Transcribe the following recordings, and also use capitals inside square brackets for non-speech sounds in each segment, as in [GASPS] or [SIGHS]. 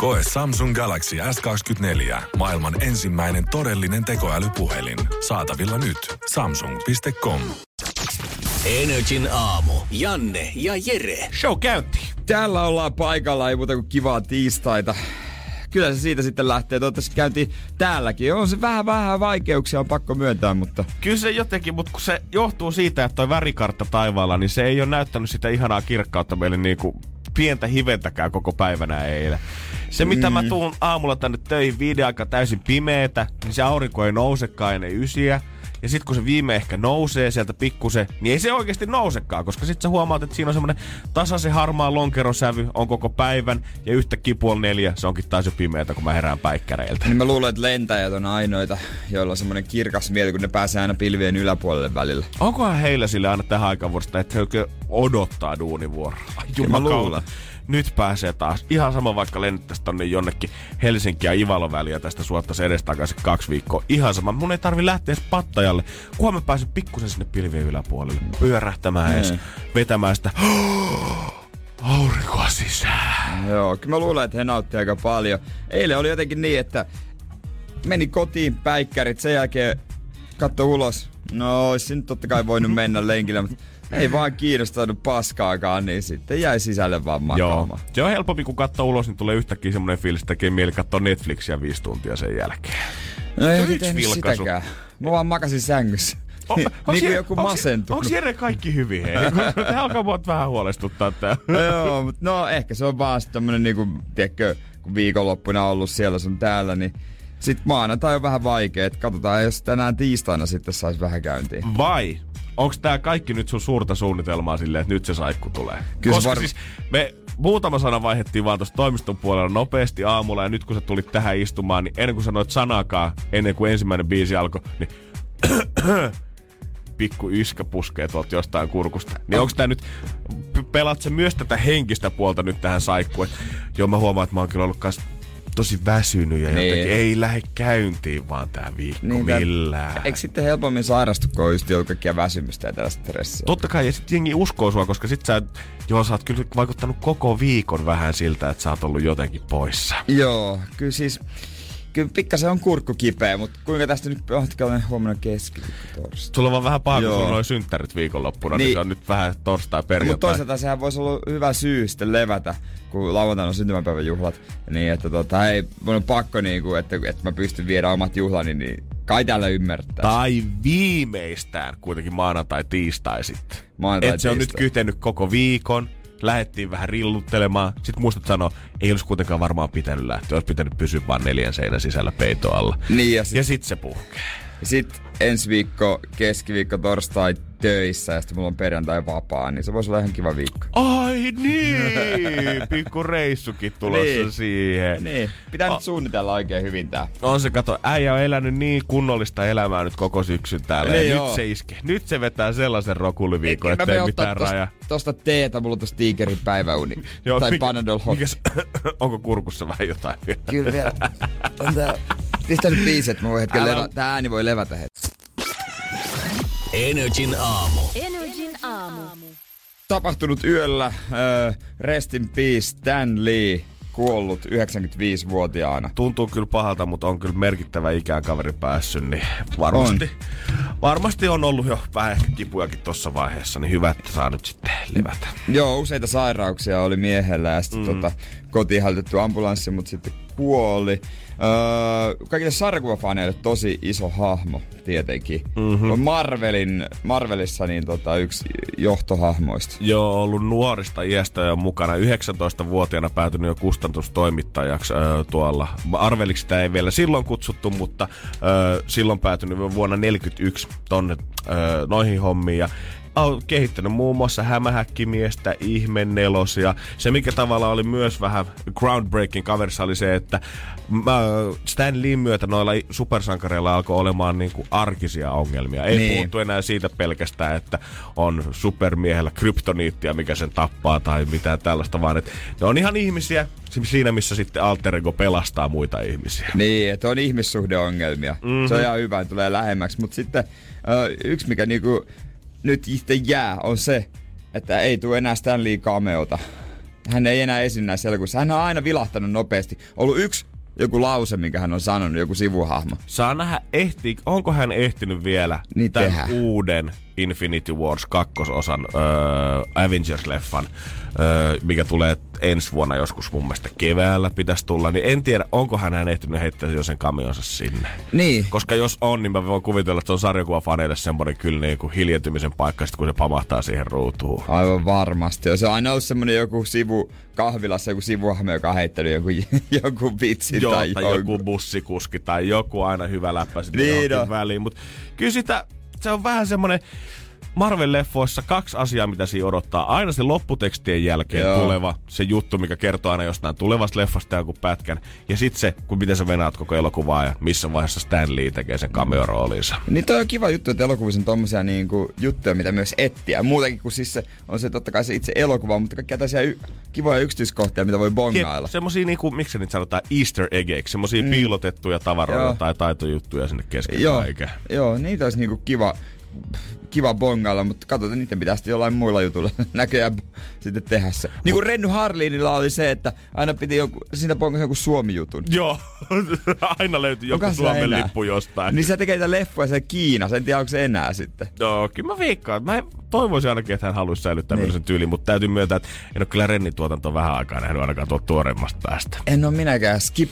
Koe Samsung Galaxy S24. Maailman ensimmäinen todellinen tekoälypuhelin. Saatavilla nyt. Samsung.com. Energin aamu. Janne ja Jere. Show käynti. Täällä ollaan paikalla, ei muuta kuin kivaa tiistaita. Kyllä se siitä sitten lähtee. Toivottavasti käynti täälläkin. On se vähän vähän vaikeuksia, on pakko myöntää, mutta... Kyllä se jotenkin, mutta kun se johtuu siitä, että toi värikartta taivaalla, niin se ei ole näyttänyt sitä ihanaa kirkkautta meille niinku pientä hiventäkään koko päivänä eilen. Se, mitä mm. mä tuun aamulla tänne töihin viiden aika täysin pimeetä, niin se aurinko ei nousekaan ennen ysiä. Ja sitten kun se viime ehkä nousee sieltä pikkusen, niin ei se oikeasti nousekaan, koska sitten sä huomaat, että siinä on semmoinen tasaisen harmaa lonkerosävy on koko päivän ja yhtä puoli neljä, se onkin taas jo pimeätä, kun mä herään päikkäreiltä. Niin mä luulen, että lentäjät on ainoita, joilla on semmoinen kirkas mieli, kun ne pääsee aina pilvien yläpuolelle välillä. Onkohan heillä sille aina tähän aikaan vuodesta, että he odottaa duunivuoroa? Ai, mä luulen nyt pääsee taas. Ihan sama vaikka lennettäisiin tonne jonnekin Helsinki ja Ivalo väliä tästä suottaisi edestakaisin kaksi viikkoa. Ihan sama. Mun ei tarvi lähteä edes pattajalle, kunhan mä pääsen pikkusen sinne pilvien yläpuolelle. Pyörähtämään edes, vetämään sitä [GASPS] aurinkoa sisään. Joo, kyllä mä luulen, että he nauttii aika paljon. Eilen oli jotenkin niin, että meni kotiin päikkärit, sen jälkeen katso ulos. No, olisin totta kai voinut mennä lenkille, mutta ei vaan kiinnostanut paskaakaan, niin sitten jäi sisälle vaan makaamaan. Joo. Se on helpompi, kun katsoo ulos, niin tulee yhtäkkiä semmoinen fiilis, että tekee mieli katsoa Netflixiä viisi tuntia sen jälkeen. No ei tehnyt sitäkään. Mä vaan makasin sängyssä. O, niin kuin joku masentunut. Onko Jere kaikki hyvin? Hei? Tämä alkaa mua vähän huolestuttaa tää. Joo, mutta no ehkä se on vaan tämmönen niinku, tiedätkö, kun viikonloppuna on ollut siellä sun täällä, niin sitten maanantai on vähän vaikea, että katsotaan, jos tänään tiistaina sitten saisi vähän käyntiin. Vai onko tämä kaikki nyt sun suurta suunnitelmaa silleen, että nyt se saikku tulee? Kyllä Koska var... siis me muutama sana vaihdettiin vaan tuosta toimiston puolella nopeasti aamulla ja nyt kun sä tulit tähän istumaan, niin ennen kuin sanoit sanakaan, ennen kuin ensimmäinen biisi alkoi, niin [CLEARS THROAT] pikku yskä puskee tuolta jostain kurkusta. Niin onko tää nyt, pelaat sä myös tätä henkistä puolta nyt tähän saikkuun? Joo, mä huomaan, että mä oon kyllä ollut kanssa tosi väsynyt ja niin. jotenkin ei lähde käyntiin vaan tää viikko niin, millään. Eikö sitten helpommin sairastu, kun on just kaikkia väsymystä ja tällaista stressiä? Totta kai, ja sitten jengi uskoo sua, koska sit sä, joo, sä oot kyllä vaikuttanut koko viikon vähän siltä, että sä oot ollut jotenkin poissa. Joo, kyllä siis kyllä pikkasen on kurkku kipeä, mutta kuinka tästä nyt on huomenna keskiviikko torstai. Sulla on vähän paha, kun sulla on noin synttärit viikonloppuna, niin, niin, se on nyt vähän torstai perjantai. Mutta toisaalta sehän voisi olla hyvä syy sitten levätä, kun lauantaina on syntymäpäivän juhlat. Niin, että tota, ei, mun on pakko niinku, että, että mä pystyn viedä omat juhlani, niin kai täällä ymmärtää. Tai viimeistään kuitenkin maanantai tiistai sitten. Maanantai, Et se on nyt kytenyt koko viikon lähettiin vähän rilluttelemaan. Sitten muistat sanoa, ei olisi kuitenkaan varmaan pitänyt lähteä, olisi pitänyt pysyä vain neljän seinän sisällä peitoalla. Niin ja, sit, ja sitten se puhkee. Sitten ensi viikko, keskiviikko, torstai töissä ja sitten mulla on perjantai vapaa, niin se voisi olla ihan kiva viikko. Ai niin, [LAUGHS] pikku reissukin tulossa niin. siihen. Niin, pitää A- nyt suunnitella oikein hyvin tää. On se, kato, äijä on elänyt niin kunnollista elämää nyt koko syksyn täällä. Niin, ja nyt se iske. Nyt se vetää sellaisen rokuliviikon, että ei mitään raja. Tosta teetä, mulla on tosta tiikerin päiväuni. Joo, tai mikä, Panadol Hot. Mikäs, onko kurkussa vähän jotain vielä? Kyllä vielä. [LAUGHS] On tää Pistä nyt biiset, että mä voin hetken levä, tää ääni voi levätä hetken. Energin aamu. Energin aamu. Tapahtunut yöllä, äh, rest in peace, Stan Lee kuollut 95-vuotiaana. Tuntuu kyllä pahalta, mutta on kyllä merkittävä ikään kaveri päässyt, niin varmasti on, varmasti on ollut jo vähän ehkä kipujakin tuossa vaiheessa, niin hyvä, että saa nyt sitten levätä. Joo, useita sairauksia oli miehellä ja sitten mm. tota, kotiin ambulanssi, mutta sitten kuoli. Öö, kaikille sarjakuvafaneille tosi iso hahmo tietenkin. Mm-hmm. On Marvelin, Marvelissa niin tota, yksi johtohahmoista. Joo, ollut nuorista iästä jo mukana. 19-vuotiaana päätynyt jo kustannustoimittajaksi öö, tuolla. Arveliksi sitä ei vielä silloin kutsuttu, mutta öö, silloin päätynyt vuonna 1941 tonne öö, noihin hommiin. Ja on kehittänyt muun muassa hämähäkkimiestä, ihmennelosia. Se, mikä tavalla oli myös vähän groundbreaking kaverissa, oli se, että Stan Lee myötä noilla supersankareilla alkoi olemaan niin kuin arkisia ongelmia. Ei niin. puhuttu enää siitä pelkästään, että on supermiehellä kryptoniittia, mikä sen tappaa tai mitään tällaista, vaan että ne on ihan ihmisiä, siinä missä sitten alter ego pelastaa muita ihmisiä. Niin, että on ihmissuhdeongelmia. Mm-hmm. Se on ihan hyvä, tulee lähemmäksi. Mutta sitten yksi, mikä niinku nyt itse jää, on se, että ei tule enää Stanley Cameota. Hän ei enää esiin näissä elokuvissa. Hän on aina vilahtanut nopeasti. Ollut yksi joku lause, minkä hän on sanonut, joku sivuhahmo. Saa nähdä, ehti, onko hän ehtinyt vielä niin tämän tehdä. uuden Infinity Wars kakkososan äh, Avengers-leffan, mikä tulee ensi vuonna joskus mun mielestä keväällä pitäisi tulla, niin en tiedä, onko hän ehtinyt heittää jo sen kamionsa sinne. Niin. Koska jos on, niin mä voin kuvitella, että se on sarjakuvafaneille semmoinen kyllä niin kuin hiljentymisen paikka, sit kun se pamahtaa siihen ruutuun. Aivan varmasti. Se on aina ollut semmoinen joku sivu, kahvilassa joku sivuhahmo, joka on heittänyt joku, [LAUGHS] joku vitsi Joo, tai, tai joku bussikuski tai joku aina hyvä läppä sitten niin väliin. Mutta kyllä sitä, se on vähän semmoinen, Marvel-leffoissa kaksi asiaa, mitä siinä odottaa. Aina se lopputekstien jälkeen Joo. tuleva, se juttu, mikä kertoo aina jostain tulevasta leffasta joku pätkän. Ja sitten se, kun miten sä venaat koko elokuvaa ja missä vaiheessa Stan Lee tekee sen cameo-roolinsa. Niin toi on kiva juttu, että elokuvissa on tommosia niinku juttuja, mitä myös etsiä. Muutenkin kuin siis se on se totta kai se itse elokuva, mutta kaikkia tällaisia y- kivoja yksityiskohtia, mitä voi bongailla. Semmosia niinku, miksi nyt sanotaan easter eggeiksi, semmosia mm. piilotettuja tavaroita Joo. tai taitojuttuja sinne kesken Joo. Joo, niitä olisi niinku kiva kiva bongailla, mutta katsotaan, niiden pitäisi jollain muilla jutuilla [LAUGHS] näköjään sitten tehdä se. Niin kuin Renny Harlinilla oli se, että aina piti joku, siinä bongassa joku Suomi-jutun. Joo, [LAUGHS] aina löytyy joku Suomen enää? lippu jostain. Niin se tekee niitä leffoja se Kiina, en tiedä onko se enää sitten. Joo, kyllä mä veikkaan. Mä toivoisin ainakin, että hän haluaisi säilyttää niin. sen tyylin, mutta täytyy myöntää, että en ole kyllä Rennin tuotanto vähän aikaa nähnyt ainakaan tuolta tuoreemmasta päästä. En ole minäkään Skip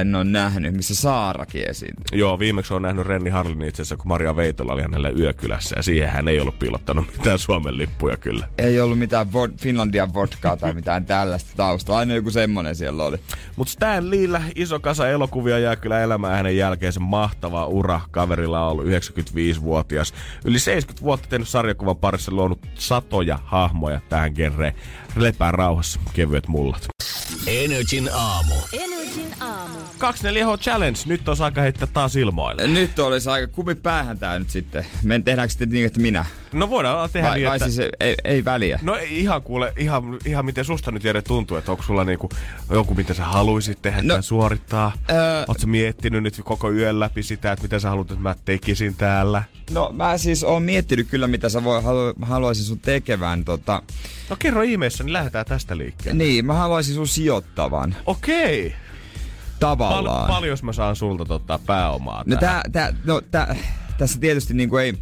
en ole nähnyt, missä Saarakin esiintyy. Joo, viimeksi on nähnyt Renni Harlin itse asiassa, kun Maria Veitola oli hänelle yökylässä ja siihen hän ei ollut piilottanut [LAUGHS] mitään Suomen lippuja kyllä. Ei ollut mitään vod- Finlandia vodkaa tai mitään tällaista taustalla. Aina joku semmonen siellä oli. Mutta Stan Leellä iso kasa elokuvia jää kyllä elämään hänen jälkeen se mahtava ura. Kaverilla on ollut 95-vuotias. Yli 70 vuotta tehnyt sarjakuvan parissa luonut satoja hahmoja tähän genreen. Lepää rauhassa, kevyet mullat. Energin aamu. Energin aamu. 24H Challenge. Nyt on aika heittää taas ilmoille. Nyt olisi aika kumi päähän tää nyt sitten. Me tehdäänkö sitten niin, että minä? No voidaan tehdä vai, niin, vai että... siis ei, ei, väliä? No ei, ihan kuule, ihan, ihan miten susta nyt Jere tuntuu, että onko sulla niinku joku, mitä sä haluaisit tehdä no, tai suorittaa? Öö... Oletko miettinyt nyt koko yön läpi sitä, että mitä sä haluat, että mä tekisin täällä? No mä siis oon miettinyt kyllä, mitä sä voi, halu, haluaisin sun tekevän. Tota... No kerro ihmeessä, niin lähdetään tästä liikkeelle. Niin, mä haluaisin sun sijoittavan. Okei. Okay. Tavallaan. Pal- paljon mä saan sulta tota pääomaa No, tää, tää, no tää, tässä tietysti niinku ei...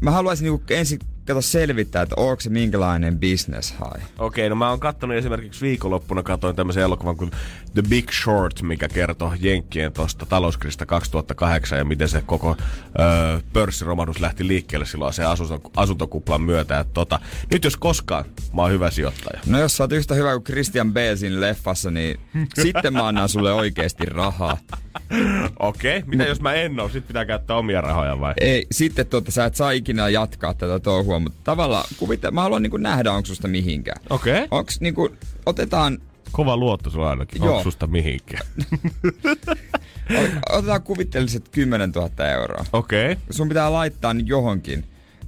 Mä haluaisin niinku ensin kato selvittää, että onko se minkälainen business high. Okei, okay, no mä oon kattonut esimerkiksi viikonloppuna, katoin tämmöisen elokuvan kuin The Big Short, mikä kertoo Jenkkien tuosta talouskriisistä 2008 ja miten se koko öö, pörssiromahdus lähti liikkeelle silloin se asunto, asuntokuplan myötä. Et tota, nyt jos koskaan, mä oon hyvä sijoittaja. No jos sä oot yhtä hyvä kuin Christian Bale siinä leffassa, niin [LAUGHS] sitten mä annan sulle oikeasti rahaa. Okei, okay. mitä jos mä en oo? Sitten pitää käyttää omia rahoja vai? Ei, sitten tuota, sä et saa ikinä jatkaa tätä touhua, mutta tavallaan kuvitella, mä haluan niin nähdä, onko susta mihinkään. Okei. Okay. Onks niinku, otetaan... Kova luotto sulla ainakin, onko susta mihinkään? [LAUGHS] otetaan kuvitteelliset 10 000 euroa. Okei. Okay. Sun pitää laittaa johonkin,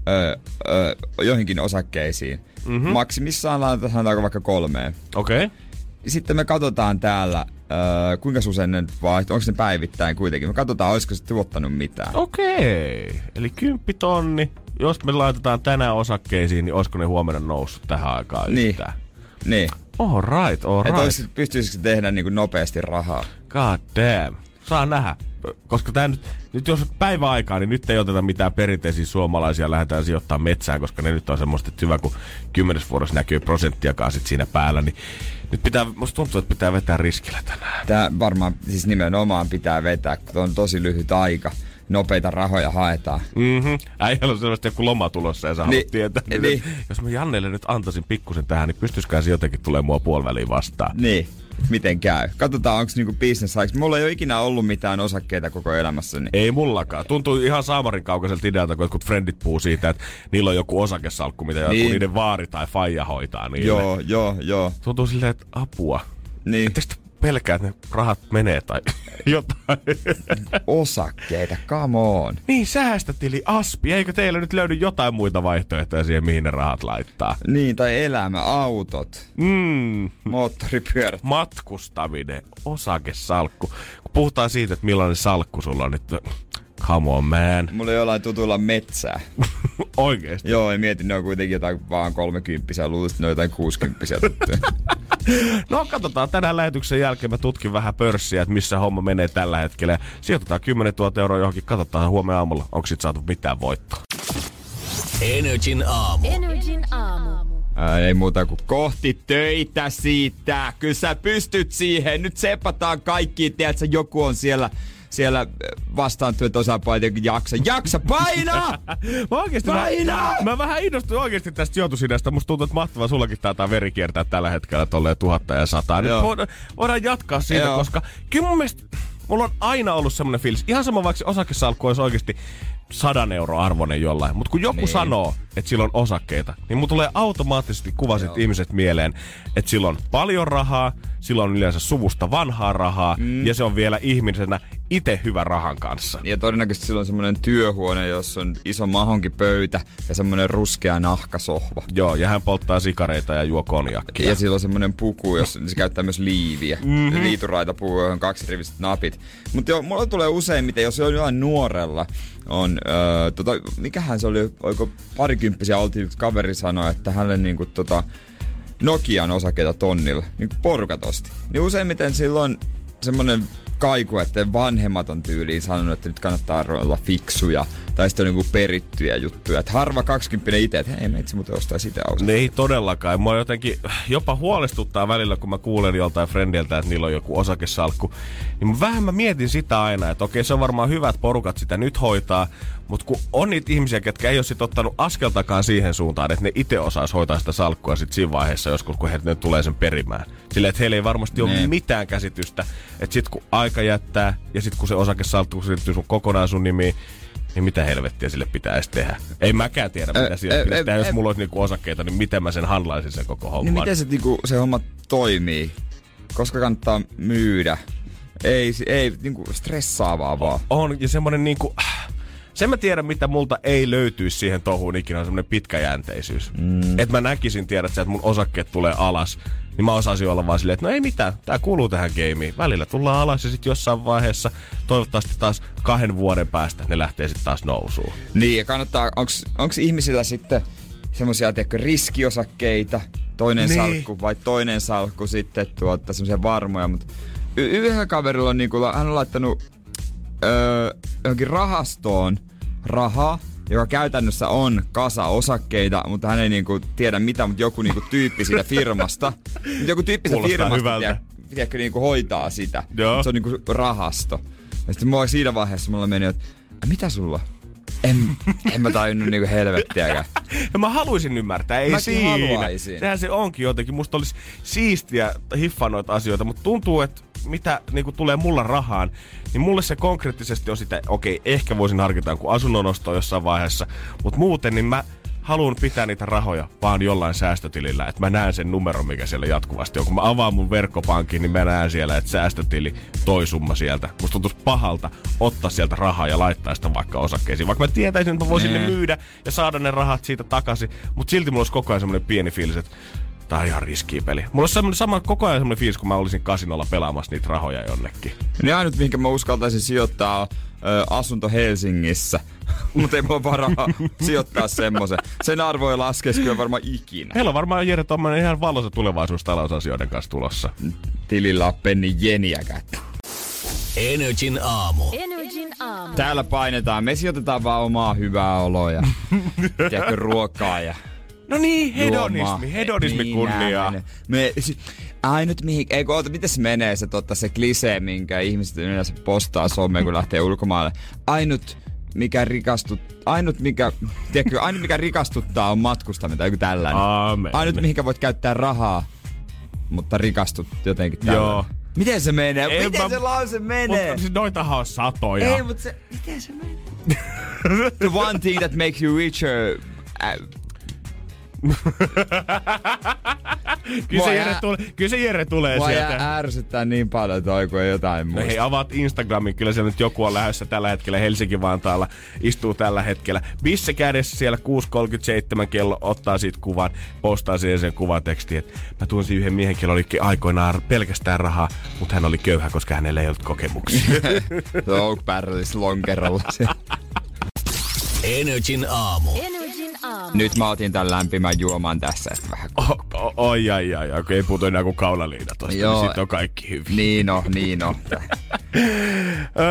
ö, ö, johonkin osakkeisiin. Mm-hmm. Maksimissaan laitetaan sanotaanko vaikka kolmeen. Okei. Okay. Sitten me katsotaan täällä, öö, kuinka usein ne vaihtuu, onko ne päivittäin kuitenkin. Me katsotaan, olisiko se tuottanut mitään. Okei, okay. eli kymppitonni. Jos me laitetaan tänään osakkeisiin, niin olisiko ne huomenna noussut tähän aikaan niin. yhtään? Niin. All right, all right. Että pystyisikö tehdä niin kuin nopeasti rahaa? God damn. Saa nähdä. Koska tää nyt, nyt jos päiväaikaa, niin nyt ei oteta mitään perinteisiä suomalaisia, lähdetään sijoittaa metsään, koska ne nyt on semmoista, että hyvä, kun kymmenes vuodessa näkyy prosenttiakaan sit siinä päällä, niin nyt pitää, musta tuntuu, että pitää vetää riskillä tänään. Tää varmaan siis nimenomaan pitää vetää, kun on tosi lyhyt aika nopeita rahoja haetaan. Mm-hmm. Äijällä on selvästi joku loma tulossa ja sä niin, tietää. Niin. Jos mä Jannelle nyt antaisin pikkusen tähän, niin pystyisikään se jotenkin tulee mua puoliväliin vastaan. Niin. miten käy. Katsotaan, onko niinku business hikes. Mulla ei ole ikinä ollut mitään osakkeita koko elämässäni. Ei mullakaan. Tuntuu ihan saamarin kaukaiselta idealta, kun jotkut friendit puhuu siitä, että niillä on joku osakesalkku, mitä niin. joku niiden vaari tai faija hoitaa niille. Joo, joo, joo. Tuntuu silleen, että apua. Niin. Te pelkää, että ne rahat menee tai [LAUGHS] jotain? Osakkeita, come on. niin, säästötili, aspi. Eikö teillä nyt löydy jotain muita vaihtoehtoja siihen, mihin ne rahat laittaa? Niin, tai elämä, autot, Mm, moottoripyörät. matkustaminen, osakesalkku. Kun puhutaan siitä, että millainen salkku sulla on nyt, come on man. Mulla ei jollain tutuilla metsää. [LAUGHS] Oikeesti. Joo, ja mietin, ne on kuitenkin jotain vaan kolmekymppisiä, että ne on jotain kuusikymppisiä tuttuja. [LAUGHS] No katsotaan, tänään lähetyksen jälkeen mä tutkin vähän pörssiä, että missä homma menee tällä hetkellä. Sijoitetaan 10 000 euroa johonkin, katsotaan huomenna aamulla, onko sit saatu mitään voittoa. Energin aamu. Energin aamu. Ää, ei muuta kuin kohti töitä siitä. Kyllä sä pystyt siihen. Nyt sepataan kaikki. Tiedätkö, joku on siellä siellä äh, vastaantuvat osapuolet jotenkin jaksa. Jaksa, paina! [LAUGHS] Mä oikeesti, Paina! Mä, mä, vähän innostuin oikeesti tästä sijoitusidesta. Musta tuntuu, että mahtavaa sullakin taitaa veri kiertää tällä hetkellä tolleen tuhatta ja sataa. Nyt Joo. voidaan, voidaan jatkaa siitä, Joo. koska kyllä mun mielestä mulla on aina ollut semmonen fiilis. Ihan sama vaikka osakesalkku olisi oikeesti sadan euro arvoinen jollain. Mutta kun joku Niin. sanoo, että sillä on osakkeita, niin mun tulee automaattisesti kuvasit ihmiset mieleen, että sillä on paljon rahaa, sillä on yleensä suvusta vanhaa rahaa, mm. ja se on vielä ihmisenä itse hyvä rahan kanssa. Ja todennäköisesti sillä on semmoinen työhuone, jossa on iso mahonki-pöytä ja semmoinen ruskea nahkasohva. Joo, ja hän polttaa sikareita ja juo konjakkia. Ja sillä on semmoinen puku, jossa se käyttää myös liiviä. Mm-hmm. Johon on kaksi riviset napit. Mutta joo, mulla tulee useimmiten, jos on jollain nuorella, on, öö, tota, mikähän se oli, oiko parikymppisiä oltiin, yksi kaveri sanoi, että hänelle niinku tota, Nokian osakeita tonnilla, niin porukat osti. Niin useimmiten silloin semmoinen kaiku, että vanhemmat on tyyliin sanonut, että nyt kannattaa olla fiksuja. Tai sitten on niinku perittyjä juttuja. Että harva 20 itse, että hei, meitsi muuten ostaa sitä Ne ei todellakaan. Mua jotenkin jopa huolestuttaa välillä, kun mä kuulen joltain friendiltä, että niillä on joku osakesalkku. Niin vähän mä mietin sitä aina, että okei, se on varmaan hyvä, että porukat sitä nyt hoitaa. Mutta kun on niitä ihmisiä, ketkä ei ole sit ottanut askeltakaan siihen suuntaan, että ne itse osaisi hoitaa sitä salkkua sit siinä vaiheessa joskus, kun he ne tulee sen perimään. Silleen, että heillä ei varmasti ole Ne. mitään käsitystä, että sit kun aika jättää ja sit kun se osakesalkku siirtyy sun kokonaan sun nimiin, niin mitä helvettiä sille pitäisi tehdä? Ei mäkään tiedä, mitä Ö, sille pitäisi ö, tehdä. Jos mulla olisi niinku osakkeita, niin miten mä sen handlaisin sen koko homman? Niin miten se, niinku, se homma toimii? Koska kannattaa myydä? Ei, ei niinku stressaavaa vaan. on, ja semmonen niinku... Sen mä tiedän, mitä multa ei löytyisi siihen touhuun ikinä, on semmonen pitkäjänteisyys. Mm. Että mä näkisin, tiedät sä, että mun osakkeet tulee alas, niin mä osaisin olla vaan silleen, että no ei mitään, tää kuuluu tähän gameen. Välillä tullaan alas ja sitten jossain vaiheessa, toivottavasti taas kahden vuoden päästä, ne lähtee sitten taas nousuun. Niin, ja kannattaa, onks, onks ihmisillä sitten semmosia, tiedätkö, riskiosakkeita, toinen Niin. salkku vai toinen salkku sitten tuota, semmosia varmoja, mutta y- yhdellä kaverilla on niinku, hän on laittanut öö, johonkin rahastoon rahaa, joka käytännössä on kasa osakkeita, mutta hän ei niinku tiedä mitä, mutta joku niinku tyyppi siitä firmasta. [LAUGHS] Joku tyyppi siitä firmasta, hyvältä. tiedä, tiedätkö, niinku hoitaa sitä. Joo. Se on niinku rahasto. Ja sitten mua siinä vaiheessa mulla meni, että "Ä, mitä sulla? En, en mä tajunnut niinku helvettiäkään. [LAUGHS] Ja mä haluaisin ymmärtää, ei Mäkin siinä. haluaisin. Sehän se onkin jotenkin. Musta olisi siistiä hiffaa noita asioita, mutta tuntuu, että mitä niin tulee mulla rahaan, niin mulle se konkreettisesti on sitä, okei, ehkä voisin harkita jonkun asunnon ostoa jossain vaiheessa, mutta muuten niin mä haluan pitää niitä rahoja vaan jollain säästötilillä, että mä näen sen numeron, mikä siellä jatkuvasti on. Kun mä avaan mun verkkopankin, niin mä näen siellä, että säästötili, toi summa sieltä. Musta tuntuisi pahalta ottaa sieltä rahaa ja laittaa sitä vaikka osakkeisiin. Vaikka mä tietäisin, että mä voisin ne Nee. myydä ja saada ne rahat siitä takaisin, mutta silti mulla olisi koko ajan semmoinen pieni fiilis, että tää on ihan riskiä peli. Mulla olisi semmoinen sama, koko ajan semmoinen fiilis, kun mä olisin kasinolla pelaamassa niitä rahoja jonnekin. Niin ainut, mihinkä mä uskaltaisin sijoittaa on ö, asunto Helsingissä. [LAUGHS] Mutta ei mulla varaa sijoittaa semmoisen. Sen arvo ei laskesi kyllä varmaan ikinä. Meillä on varmaan Jere tommonen ihan valoisa tulevaisuus talousasioiden kanssa tulossa. Tilillä on penni jeniäkään. Energin aamu. Energin aamu. Täällä painetaan. Me sijoitetaan vaan omaa hyvää oloa ja [LAUGHS] ruokaa ja No niin, hedonismi, hedonismi Niin kunniaa. näin. Me, si- ainut mihin, ei kun oota, miten se menee se, totta, se klisee, minkä ihmiset yleensä postaa someen, kun lähtee ulkomaille. Ainut mikä rikastut, ainut mikä, tiedätkö, ainut mikä rikastuttaa on matkustaminen tai joku tällainen. Aamen. Ainut mihinkä voit käyttää rahaa mutta rikastut jotenkin tällä. Joo. Miten se menee? Ei, miten mä- se lause menee? Mutta siis noitahan on satoja. Ei, mutta se... Miten se menee? [LAUGHS] The one thing that makes you richer... Äh, [LAUGHS] kyllä, se Mua Jere ää- tulee, kyllä se Jere tulee Mua sieltä. jää ärsyttää niin paljon toi, kun ei jotain No muista. hei, avaat Instagramin, kyllä siellä nyt joku on lähdössä tällä hetkellä Helsinki-Vantaalla, istuu tällä hetkellä. Bisse kädessä siellä 6.37 kello, ottaa siitä kuvan, postaa siihen sen kuvatekstin, että mä tunsin yhden miehen, jolla oli aikoinaan pelkästään rahaa, mutta hän oli köyhä, koska hänellä ei ollut kokemuksia. [LAUGHS] Oak Barrelis lonkerolla. Energin aamu. Energin aamu. Nyt mä otin tän lämpimän juoman tässä, että vähän... oh, oh, oi, ai, ai, ai, okei, ei puutu enää kuin kaulaliina tosta, Joo. niin sitten on kaikki hyvin. Niin no, niin. [LAUGHS]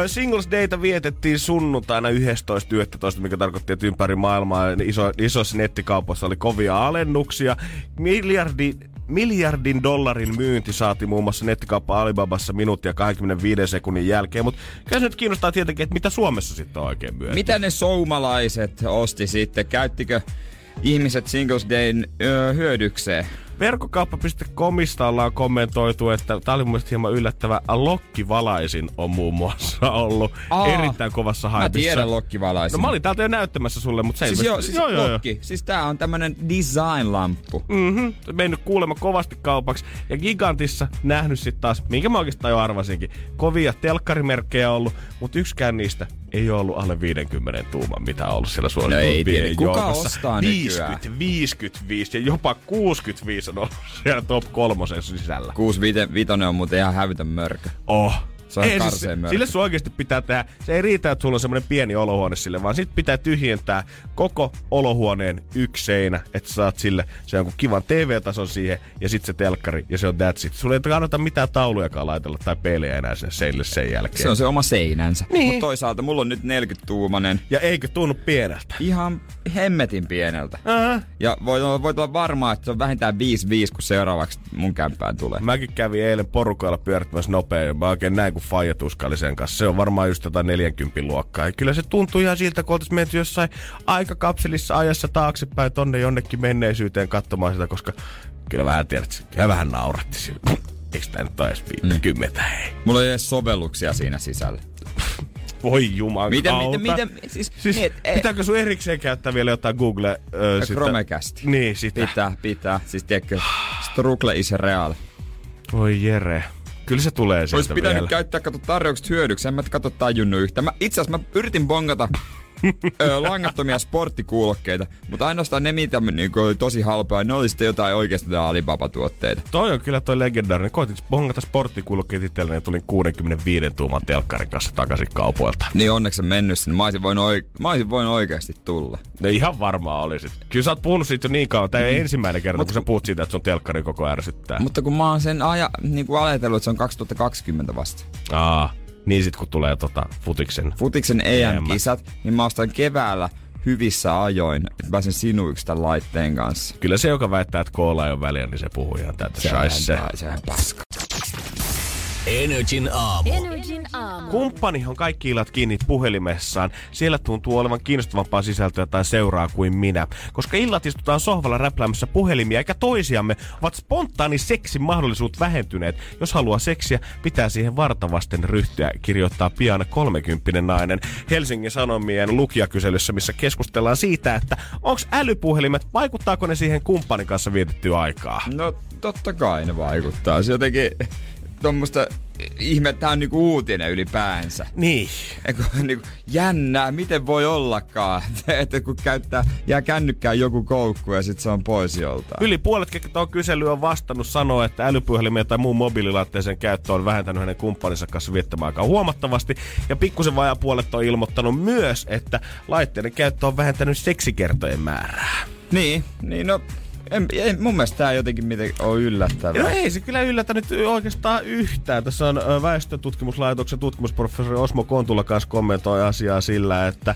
Ö, Singles Dayta vietettiin sunnuntaina 11.11, mikä tarkoitti, että ympäri maailmaa iso, isoissa nettikaupoissa oli kovia alennuksia. Miljardi, miljardin dollarin myynti saatiin muun muassa nettikauppa Alibabassa minuuttia 25 sekunnin jälkeen, mutta kyllä se nyt kiinnostaa tietenkin, että mitä Suomessa sitten on oikein myyty. Mitä ne soumalaiset osti sitten? Käyttikö ihmiset Singles Dayn öö, hyödykseen? Verkkokauppa.comista ollaan kommentoitu, että tämä oli mun mielestä hieman yllättävä. Lokkivalaisin on muun muassa ollut Aa, erittäin kovassa Mä haipissa. tiedän lokkivalaisin. No mä olin täältä jo näyttämässä sulle, mutta se Siis ilmeisesti- joo, siis joo, joo, joo. lokki. Siis tää on tämmönen design-lamppu. Mhm. Mennyt kuulemma kovasti kaupaksi. Ja Gigantissa nähnyt sitten taas, minkä mä oikeastaan jo arvasinkin, kovia telkkarimerkkejä ollut, mutta yksikään niistä ei ole ollut alle 50 tuuman, mitä on ollut siellä No ei tiedä. suosituimpien Kuka joukossa. ostaa 50, nykyään? 55 ja jopa 65 on ollut siellä top kolmosen sisällä. 65 on muuten ihan hävytön mörkö. Oh. Se on ei, siis, mörkö. sille sun oikeasti pitää tehdä, se ei riitä, että sulla on semmoinen pieni olohuone sille, vaan sit pitää tyhjentää koko olohuoneen yksi seinä, että saat sille se jonkun kivan TV-tason siihen ja sitten se telkkari ja se on that's it. Sulla ei kannata mitään taulujakaan laitella tai peilejä enää sinne seinille sen jälkeen. Se on se oma seinänsä. Niin. Mutta toisaalta mulla on nyt 40-tuumanen. Ja eikö tunnu pieneltä? Ihan hemmetin pieneltä. Äh. Ja voit olla, voit olla varmaa, että se on vähintään 5-5, kun seuraavaksi mun kämppään tulee. Mäkin kävin eilen porukalla pyörittämässä nopein. Mä oikein näin, kun Faija tuskaili sen kanssa. Se on varmaan just jotain 40 luokkaa. Ja kyllä se tuntuu ihan siltä, kun oltaisiin menty jossain aikakapselissa ajassa taaksepäin tonne jonnekin menneisyyteen katsomaan sitä, koska kyllä vähän tiedät, kyllä vähän nauratti sille. Eikö tää nyt ole edes 50, hei? Mulla ei edes sovelluksia siinä sisällä. Voi juman Miten, kautta. miten, miten, siis, Siis niin, et- e- pitääkö sun erikseen käyttää vielä jotain Google... Ö, sitä- Chromecast. Niin, sitä. Pitää, pitää. Siis tiedätkö, struggle is real. Voi Jere. Kyllä se tulee Olisi sieltä pitänyt vielä. käyttää kato tarjoukset hyödyksi. En mä kato tajunnut yhtä. Mä, itse asiassa mä yritin bongata [LAUGHS] ö, langattomia sporttikuulokkeita, mutta ainoastaan ne, mitä niinku, oli tosi halpaa, ne oli sitten jotain oikeasti jotain Alibaba-tuotteita. Toi on kyllä toi legendaarinen. Koitin bongata sporttikulkeet itselleen ja tulin 65 tuuman telkkarin kanssa takaisin kaupoilta. Niin onneksi en mennyt sinne. Mä olisin voinut, oike- mä olisin voinut oikeasti tulla. Ne ihan varmaan olisit. Kyllä sä oot puhunut siitä jo niin kauan. Tää ei ensimmäinen kerta, kun sä puhut siitä, että sun telkkari koko ärsyttää. Mutta kun mä oon sen aja, niin kuin ajatellut, että se on 2020 vasta. Aa, niin sit kun tulee tota futiksen. Futiksen EM-kisat, niin mä ostan keväällä hyvissä ajoin, että pääsen sinuiksi tämän laitteen kanssa. Kyllä se, joka väittää, että koola ei ole väliä, niin se puhuu ihan täyttä shaisse. Sehän paska. Energin aamu. Energin aamu. Kumppani on kaikki illat kiinni puhelimessaan. Siellä tuntuu olevan kiinnostavampaa sisältöä tai seuraa kuin minä. Koska illat istutaan sohvalla räpläämässä puhelimia eikä toisiamme, ovat spontaani seksin mahdollisuudet vähentyneet. Jos haluaa seksiä, pitää siihen vartavasten ryhtyä, kirjoittaa pian 30 nainen Helsingin Sanomien lukijakyselyssä, missä keskustellaan siitä, että onko älypuhelimet, vaikuttaako ne siihen kumppanin kanssa vietettyä aikaa? No totta kai ne vaikuttaa. Se jotenkin tuommoista ihme, tää on niinku uutinen ylipäänsä. Niin. Eikö, niinku, jännää, miten voi ollakaan, [LAUGHS] että kun käyttää, jää kännykkään joku koukku ja sit se on pois joltain. Yli puolet, ketkä tuohon kyselyyn on vastannut, sanoo, että älypuhelimien tai muun mobiililaitteisen käyttö on vähentänyt hänen kumppaninsa kanssa viettämään aikaa huomattavasti. Ja pikkusen vajaa puolet on ilmoittanut myös, että laitteiden käyttö on vähentänyt seksikertojen määrää. Niin, niin no, en, en, mun mielestä tää jotenkin miten on yllättävää. No ei se kyllä yllätä nyt oikeastaan yhtään. Tässä on väestötutkimuslaitoksen tutkimusprofessori Osmo Kontula kanssa kommentoi asiaa sillä, että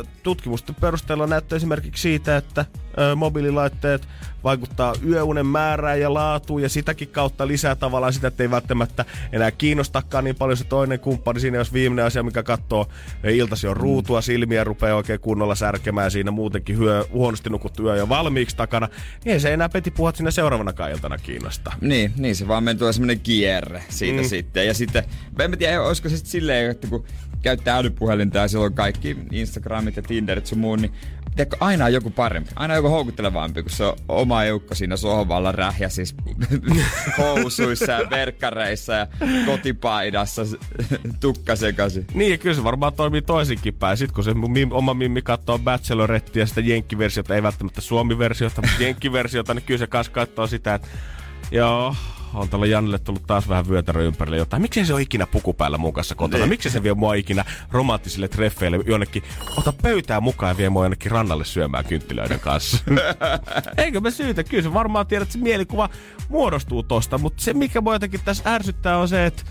ö, tutkimusten perusteella näyttää esimerkiksi siitä, että ö, mobiililaitteet vaikuttaa yöunen määrään ja laatuun ja sitäkin kautta lisää tavallaan sitä, että ei välttämättä enää kiinnostakaan niin paljon se toinen kumppani. Siinä jos viimeinen asia, mikä katsoo iltasi on ruutua, silmiä rupeaa oikein kunnolla särkemään siinä muutenkin hyö, huonosti nukuttu yö jo valmiiksi takana niin ei se enää peti puhua sinne seuraavana iltana kiinnosta. Niin, niin se vaan menee tulee semmonen kierre siitä mm. sitten. Ja sitten, en tiedä, olisiko se sitten silleen, että kun käyttää älypuhelinta ja silloin kaikki Instagramit ja Tinderit sun muun, niin tiedätkö, aina on joku parempi. Aina on joku houkuttelevampi, kun se on oma eukko siinä sohvalla rähjä siis [LAUGHS] housuissa ja verkkareissa ja kotipaidassa [LAUGHS] tukka sekaisin. Niin, ja kyllä se varmaan toimii toisinkin päin. Sitten kun se mun mim, oma mimmi katsoo Bachelorettia ja sitä jenkkiversiota, ei välttämättä suomi-versiota, mutta [LAUGHS] jenkkiversiota, niin kyllä se kanssa katsoo sitä, että joo, on tällä Jannelle tullut taas vähän vyötärö ympärille jotain. Miksi se on ikinä puku päällä mun kanssa kotona? Niin. Miksi se vie mua ikinä romanttisille treffeille jonnekin? Ota pöytää mukaan ja vie mua jonnekin rannalle syömään kynttilöiden kanssa. [LAUGHS] Eikö me syytä? Kyllä se varmaan tiedät, että se mielikuva muodostuu tosta, mutta se mikä mua jotenkin tässä ärsyttää on se, että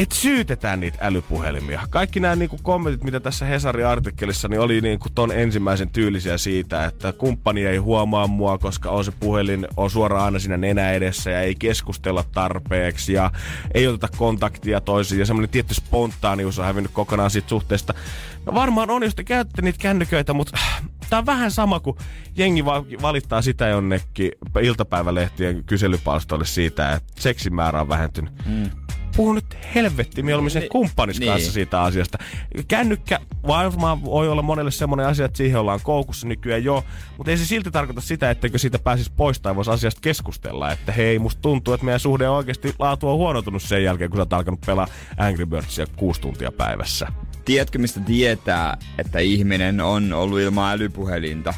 et syytetään niitä älypuhelimia. Kaikki nämä niinku kommentit, mitä tässä Hesari-artikkelissa, niin oli niinku ton ensimmäisen tyylisiä siitä, että kumppani ei huomaa mua, koska on se puhelin on suoraan aina siinä nenä edessä ja ei keskustella tarpeeksi ja ei oteta kontaktia toisiin ja semmoinen tietty spontaanius on hävinnyt kokonaan siitä suhteesta. No varmaan on, jos te käytätte niitä kännyköitä, mutta tää on vähän sama kuin jengi va- valittaa sitä jonnekin iltapäivälehtien kyselypalstoille siitä, että seksin määrä on vähentynyt. Mm puhu nyt helvetti mieluummin sen Ni- kumppanis niin. kanssa siitä asiasta. Kännykkä varmaan voi olla monelle semmoinen asia, että siihen ollaan koukussa nykyään jo, mutta ei se silti tarkoita sitä, etteikö siitä pääsisi pois tai voisi asiasta keskustella. Että hei, musta tuntuu, että meidän suhde on oikeasti laatu on huonontunut sen jälkeen, kun sä oot alkanut pelaa Angry Birdsia kuusi tuntia päivässä. Tiedätkö, mistä tietää, että ihminen on ollut ilman älypuhelinta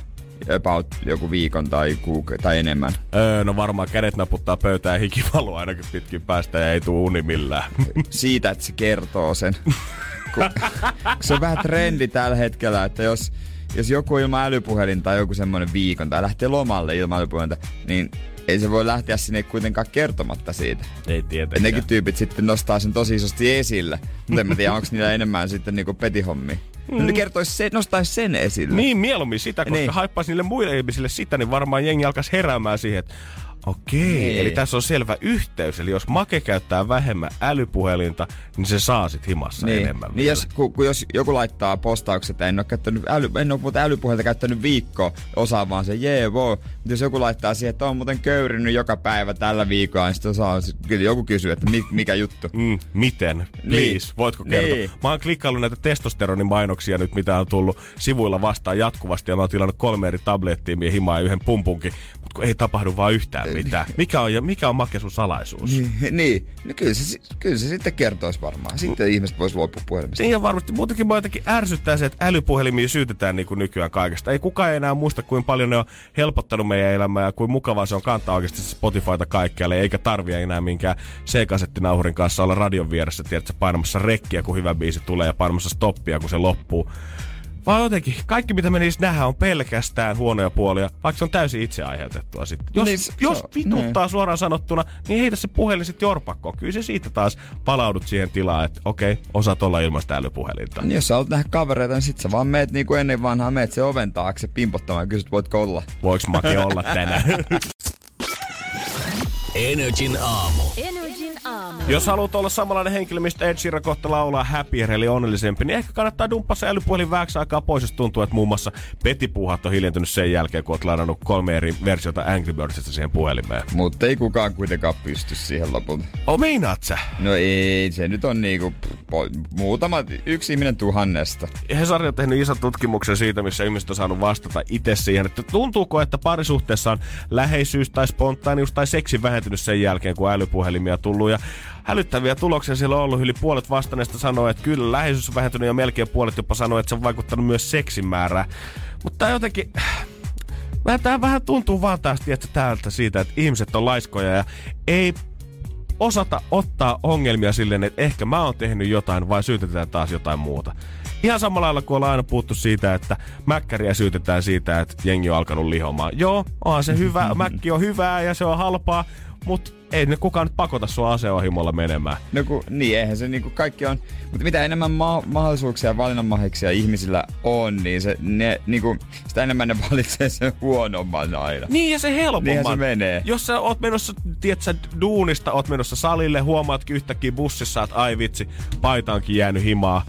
about joku viikon tai, kuuk- tai enemmän? Öö, no varmaan kädet naputtaa pöytään ja hiki valuu ainakin pitkin päästä ja ei tuu uni millään. [LAUGHS] Siitä, että se kertoo sen. Kun, se on vähän trendi tällä hetkellä, että jos, jos joku ilman älypuhelinta tai joku semmoinen viikon tai lähtee lomalle ilman älypuhelinta, niin ei se voi lähteä sinne kuitenkaan kertomatta siitä. ei Et tietenkään. nekin tyypit sitten nostaa sen tosi isosti esille. Mutta en mä tiedä, onko niillä enemmän sitten niinku petihommi. Mm. Ne kertois se, nostaisi sen esille. Niin, mieluummin sitä, koska niin. Haippaisi niille muille ihmisille sitä, niin varmaan jengi alkaisi heräämään siihen, että okei, Niin. eli tässä on selvä yhteys. Eli jos Make käyttää vähemmän älypuhelinta, niin se saa sit himassa Niin, enemmän. niin vielä. jos, kun, kun jos joku laittaa postaukset, että en ole, käyttänyt äly, en ole muuten älypuhelta käyttänyt viikkoa, osaa vaan se jee, wow. Jos joku laittaa siihen, että on muuten köyrinyt joka päivä tällä viikolla, niin sitten osaa, kyllä joku kysyy, että mi, mikä juttu. Mm, miten? Please, Niin. voitko kertoa? Niin. Mä oon klikkaillut näitä testosteronimainoksia nyt, mitä on tullut sivuilla vastaan jatkuvasti, ja mä oon tilannut kolme eri tablettia, mihin himaa ja yhden pumpunkin, mutta kun ei tapahdu vaan yhtään mitään. Mikä on, mikä on Make sun salaisuus? Niin, niin. No kyllä, se, kyllä se sitten kertoisi varmaan. Sitten ihmiset vois luopua puhelimesta. Niin ja varmasti muutenkin mua jotenkin ärsyttää se, että älypuhelimia syytetään niin kuin nykyään kaikesta. Ei kukaan enää muista, kuinka paljon ne on helpottanut meidän elämää ja kuin mukavaa se on kantaa oikeasti Spotifyta kaikkialle, eikä tarvia enää minkään C-kasettinauhurin kanssa olla radion vieressä, tiedätkö, painamassa rekkiä, kun hyvä biisi tulee ja painamassa stoppia, kun se loppuu. Vaan jotenkin, kaikki mitä me niissä nähdään on pelkästään huonoja puolia, vaikka se on täysin itse aiheutettua sitten. Jos, Niin, niin, se jos vituttaa suoraan sanottuna, niin heitä se puhelin sitten jorpakkoon. Kyllä se siitä taas palaudut siihen tilaan, että okei, osaat olla ilman sitä älypuhelinta. Niin jos sä haluat nähdä kavereita, niin sit sä vaan meet niin kuin ennen vanhaa, meet se oven taakse pimpottamaan ja kysyt, voitko olla. Voiks Make olla tänään? [LAUGHS] Energin aamu. Aamu. Jos haluat olla samanlainen henkilö, mistä Ed Sheeran kohta laulaa happier eli onnellisempi, niin ehkä kannattaa dumppaa se älypuhelin vähäksi aikaa pois, jos tuntuu, että muun muassa petipuuhat on hiljentynyt sen jälkeen, kun oot ladannut kolme eri versiota Angry Birdsista siihen puhelimeen. Mutta ei kukaan kuitenkaan pysty siihen lopulta. O, meinaat sä? No ei, se nyt on niinku muutama, yksi ihminen tuhannesta. Hesari on tehnyt ison tutkimuksen siitä, missä ihmiset on saanut vastata itse siihen, että tuntuuko, että parisuhteessa on läheisyys tai spontaanius tai seksi vähentynyt sen jälkeen, kun älypuhelimia tullut. Ja hälyttäviä tuloksia siellä on ollut. Yli puolet vastanneista sanoo, että kyllä läheisyys on vähentynyt ja melkein puolet jopa sanoo, että se on vaikuttanut myös seksin määrään. Mutta jotenkin... [SIGHS] Vähän, tää vähän tuntuu vaan taas tietysti, täältä siitä, että ihmiset on laiskoja ja ei osata ottaa ongelmia silleen, että ehkä mä oon tehnyt jotain vai syytetään taas jotain muuta. Ihan samalla lailla kuin ollaan aina puhuttu siitä, että mäkkäriä syytetään siitä, että jengi on alkanut lihomaan. Joo, onhan se hyvä, [LAUGHS] mäkki on hyvää ja se on halpaa, mutta ei ne kukaan nyt pakota sua aseohimolla menemään. No kun, niin eihän se niinku kaikki on, mutta mitä enemmän ma- mahdollisuuksia ja ihmisillä on, niin se, ne, niinku, sitä enemmän ne valitsee sen huonomman aina. Niin ja se helpomman. Niinhän se menee. Jos sä oot menossa, tiedät sä, duunista, oot menossa salille, huomaatkin yhtäkkiä bussissa, että ai vitsi, paita onkin jäänyt himaa.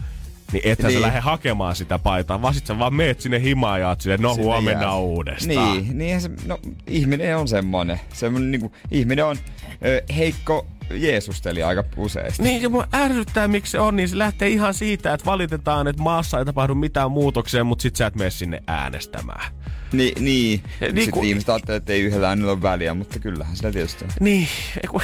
Niin ethän niin. Niin. sä lähde hakemaan sitä paitaa, vaan sit sä vaan meet sinne himaan ja oot silleen, no huomenna jää. uudestaan. Niin, niinhän se, no ihminen on semmonen. semmonen niinku, ihminen on ö, heikko Jeesusteli aika useasti. Niin, ja mua ärsyttää, miksi se on, niin se lähtee ihan siitä, että valitetaan, että maassa ei tapahdu mitään muutoksia, mutta sit sä et mene sinne äänestämään. Ni, niin. Niin niin Sitten kun- ihmiset ajattelee, että ei yhdellä äänellä ole väliä, mutta kyllähän sillä tietysti on. Niin, [LAUGHS]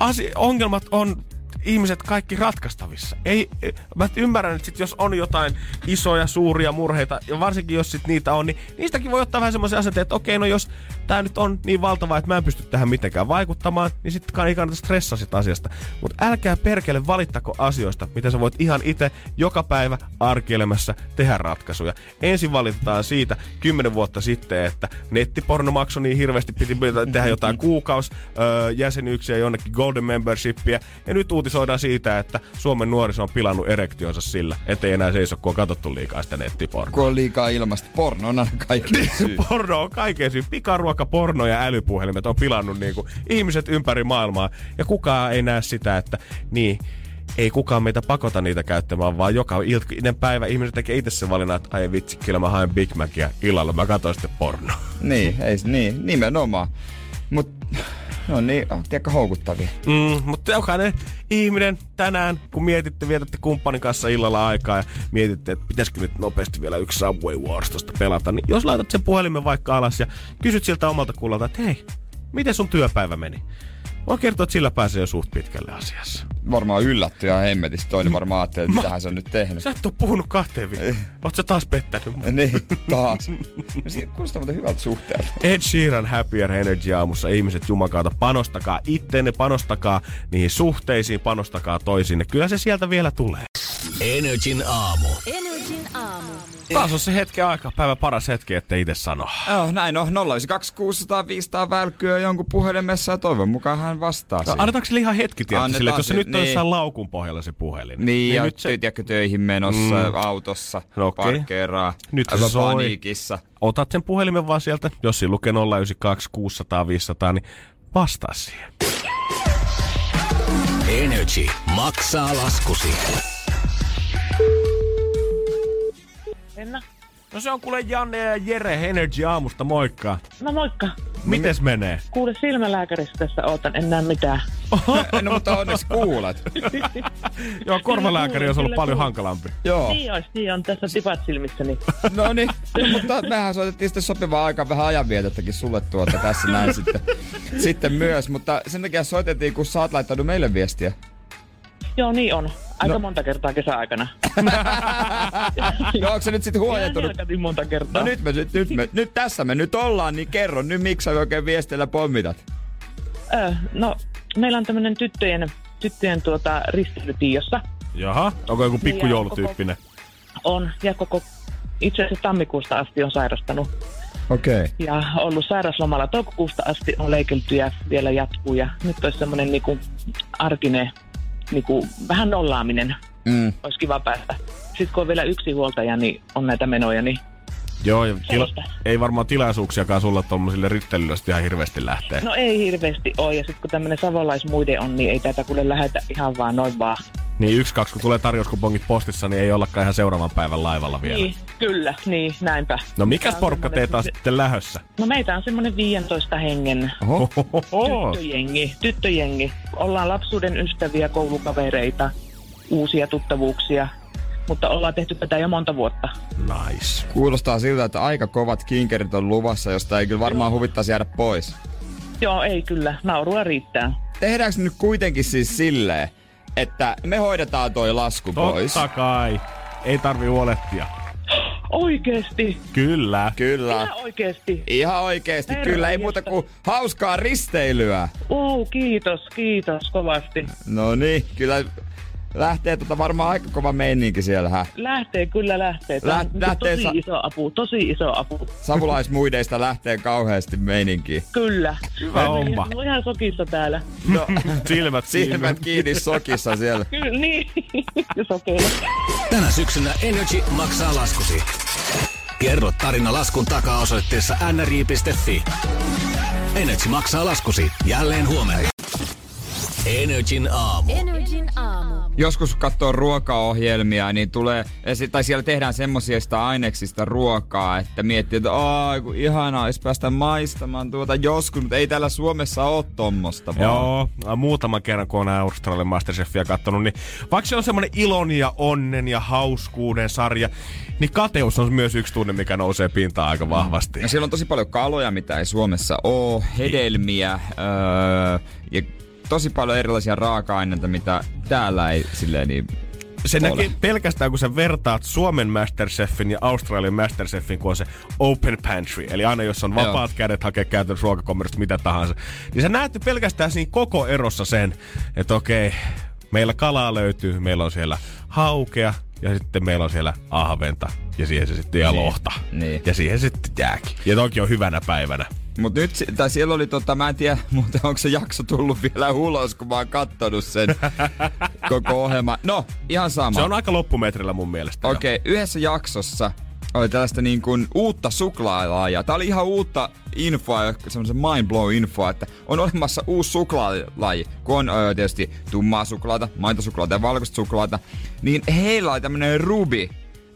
asia, ongelmat on ihmiset kaikki ratkaistavissa. Ei, ei- mä ymmärrän, että sit jos on jotain isoja, suuria murheita, ja varsinkin jos sit niitä on, niin niistäkin voi ottaa vähän semmoisen asenteen, että okei, no jos tämä nyt on niin valtava, että mä en pysty tähän mitenkään vaikuttamaan, niin sitten ei kannata stressaa sitä asiasta. Mutta älkää perkele valittako asioista, mitä sä voit ihan itse joka päivä arkielämässä tehdä ratkaisuja. Ensin valitetaan siitä kymmenen vuotta sitten, että nettiporno maksoi niin hirveästi, piti tehdä jotain kuukaus öö, jäsenyyksiä jonnekin golden membershipia, ja nyt uutisoidaan siitä, että Suomen nuoriso on pilannut erektionsa sillä, ettei enää seiso, kun on katsottu liikaa sitä nettipornoa. Kun on liikaa ilmasta, porno on aina kaikki syy. [LAUGHS] Porno on kaiken syy. Pikaruoka, porno ja älypuhelimet on pilannut niinku ihmiset ympäri maailmaa. Ja kukaan ei näe sitä, että niin, ei kukaan meitä pakota niitä käyttämään, vaan joka iltainen päivä ihmiset tekee itse sen valinnan, että ai vitsi, kyllä mä haen Big Macia illalla, mä katsoin sitten pornoa. Niin, ei, niin, nimenomaan. Mut no niin, oh, tiedätkö, houkuttavia. Mm, mutta jokainen ihminen tänään, kun mietitte, vietätte kumppanin kanssa illalla aikaa ja mietitte, että pitäisikö nyt nopeasti vielä yksi Subway Wars tosta pelata, niin jos laitat sen puhelimen vaikka alas ja kysyt siltä omalta kuulalta, että hei, miten sun työpäivä meni? Voin kertoa, että sillä pääsee jo suht pitkälle asiassa. Varmaan yllätty ja hemmetistä. Toinen varmaan ajattelee, että mitähän se on nyt tehnyt. Sä et oo puhunut kahteen viikkoon. Oot sä taas pettänyt? mua? Niin, taas. [LAUGHS] No, siinä kuulostaa muuten hyvältä suhteelta. Ed Sheeran Happier Energy aamussa ihmiset jumakaata panostakaa itteenne, panostakaa niihin suhteisiin, panostakaa toisiinne. Kyllä se sieltä vielä tulee. Energin aamu. Energin aamu. Taas on se hetki aika, päivän paras hetki, ettei itse sano. Oh, näin on. 092 600 500 välkkyä jonkun puhelimessa ja toivon mukaan hän vastaa No, siihen. annetaanko sille ihan hetki, tietysti, Annetaan sille, että jos se nyt on niin. jossain laukun pohjalla se puhelin. Niin, ja nyt se, tiedätkö, töihin menossa, mm. autossa, No okei. parkkeeraa, Nyt se aivan soi. paniikissa. otat sen puhelimen vaan sieltä, jos siinä lukee 092 600 500, niin vastaa siihen. Energy maksaa laskusi. Enna. No se on kuule Janne ja Jere Energy aamusta, moikka. No moikka. Mites menee? Kuule silmälääkäristä tässä ootan, en näe mitään. [LAUGHS] no mutta onneksi kuulet. [LAUGHS] Joo, korvalääkäri olisi ollut Kyllä paljon hankalampi. Joo. Niin olisi, niin on tässä tipat silmissäni. No niin, no, mutta mehän soitettiin sitten sopivaa aikaa vähän ajanvietettäkin sulle tuota tässä näin sitten, sitten myös. Mutta sen takia soitettiin, kun sä oot laittanut meille viestiä. Joo, niin on. Aika No. monta kertaa kesäaikana. [LAUGHS] No onko se nyt sitten huojentunut? Ihan monta kertaa. No nyt, me, nyt, nyt, me, nyt tässä me nyt ollaan, niin kerro nyt, miksi sä oikein viestillä pommitat? Ö, no, meillä on tämmönen tyttöjen, tyttöjen tuota, risteilytiossa. Jaha, onko joku pikkujoulutyyppinen? On, ja koko itse asiassa tammikuusta asti on sairastanut. Okei. Okay. Ja ollut sairaslomalla toukokuusta asti on leikelty ja vielä jatkuu. Ja nyt olisi semmoinen niinku arkinen, niinku, vähän nollaaminen. Mm. Olisi kiva päästä. Sitten kun on vielä yksi huoltaja, niin on näitä menoja, niin Joo, ja Sellaista. ei varmaan tilaisuuksiakaan sulla tommosille rittelyille ihan hirveästi lähtee. no ei hirveästi ole. Ja sitten kun tämmöinen savolaismuide on, niin ei tätä kuule lähetä ihan vaan noin vaan. Niin yksi, kaksi, kun tulee tarjouskupongit postissa, niin ei ollakaan ihan seuraavan päivän laivalla vielä. Niin, kyllä, niin, näinpä. No on porukka teitä on sitten lähössä? No meitä on semmoinen 15 hengen Oho. Tyttöjengi, tyttöjengi. Ollaan lapsuuden ystäviä, koulukavereita, uusia tuttavuuksia, mutta ollaan tehty tätä jo monta vuotta. Nice. Kuulostaa siltä, että aika kovat kinkerit on luvassa, josta ei kyllä varmaan huvittaisi jäädä pois. Joo, ei kyllä, naurua riittää. Tehdäänkö nyt kuitenkin siis silleen, että me hoidetaan toi lasku pois? Totta kai. Ei tarvi huolehtia. Oikeesti, Kyllä. Kyllä. ihan oikeesti. Ihan oikeesti, Herra kyllä. Ei muuta kuin hauskaa risteilyä. Uu, kiitos, kiitos kovasti. No niin, kyllä lähtee tota varmaan aika kova meininki siellä. Hä? Lähtee, kyllä lähtee. Tämä on Lä- lähtee tosi sa- iso apu, tosi iso apu. Savulaismuideista lähtee kauheasti meininkiin. Kyllä. Hyvä homma. Mä ihan sokissa täällä. No, [LAUGHS] Silmät silmät kiinni sokissa siellä. [LAUGHS] Kyllä, niin. [LAUGHS] Sokeilla. Tänä syksynä Energy maksaa laskusi. Kerro tarina laskun takaa osoitteessa nri.fi. Energy maksaa laskusi jälleen huomenna. Energin aamu. Energin aamu. Joskus kun katsoo ruokaohjelmia, niin tulee, tai siellä tehdään semmoisista aineksista ruokaa, että miettii, että aah, kun ihanaa olisi päästä maistamaan tuota joskus, mutta ei täällä Suomessa ole tommosta vaan. Joo, muutaman kerran kun on Australian Masterchefia katsonut, niin vaikka se on semmoinen ilon ja onnen ja hauskuuden sarja, niin kateus on myös yksi tunne, mikä nousee pintaan aika vahvasti. Ja siellä on tosi paljon kaloja, mitä ei Suomessa ole, hedelmiä öö, ja tosi paljon erilaisia raaka-aineita, mitä täällä ei silleen niin Se ole. näkee pelkästään, kun sä vertaat Suomen Masterchefin ja Australian Masterchefin, kun on se open pantry. Eli aina jos on vapaat Joo. kädet hakea käytännössä ruokakommerista mitä tahansa. Niin sä näette pelkästään siinä koko erossa sen, että okei, meillä kalaa löytyy, meillä on siellä haukea ja sitten meillä on siellä ahventa ja siihen se sitten ja Niin, lohta. niin. Ja siihen sitten jääkin. Ja toki on hyvänä päivänä. Mut nyt, tai siellä oli tota, mä en tiedä, [LAUGHS] mutta onko se jakso tullut vielä ulos, kun mä oon kattonut sen [LAUGHS] koko ohjelma. No, ihan sama. Se on aika loppumetrillä mun mielestä. jo. Okei, okay, yhdessä jaksossa oli tällaista niin kuin uutta suklaalaajaa. Tää oli ihan uutta infoa, semmoisen mind blow infoa, että on olemassa uusi suklaalaji, kun on öö, tietysti tummaa suklaata, maitosuklaata ja valkoista suklaata, niin heillä oli tämmönen rubi,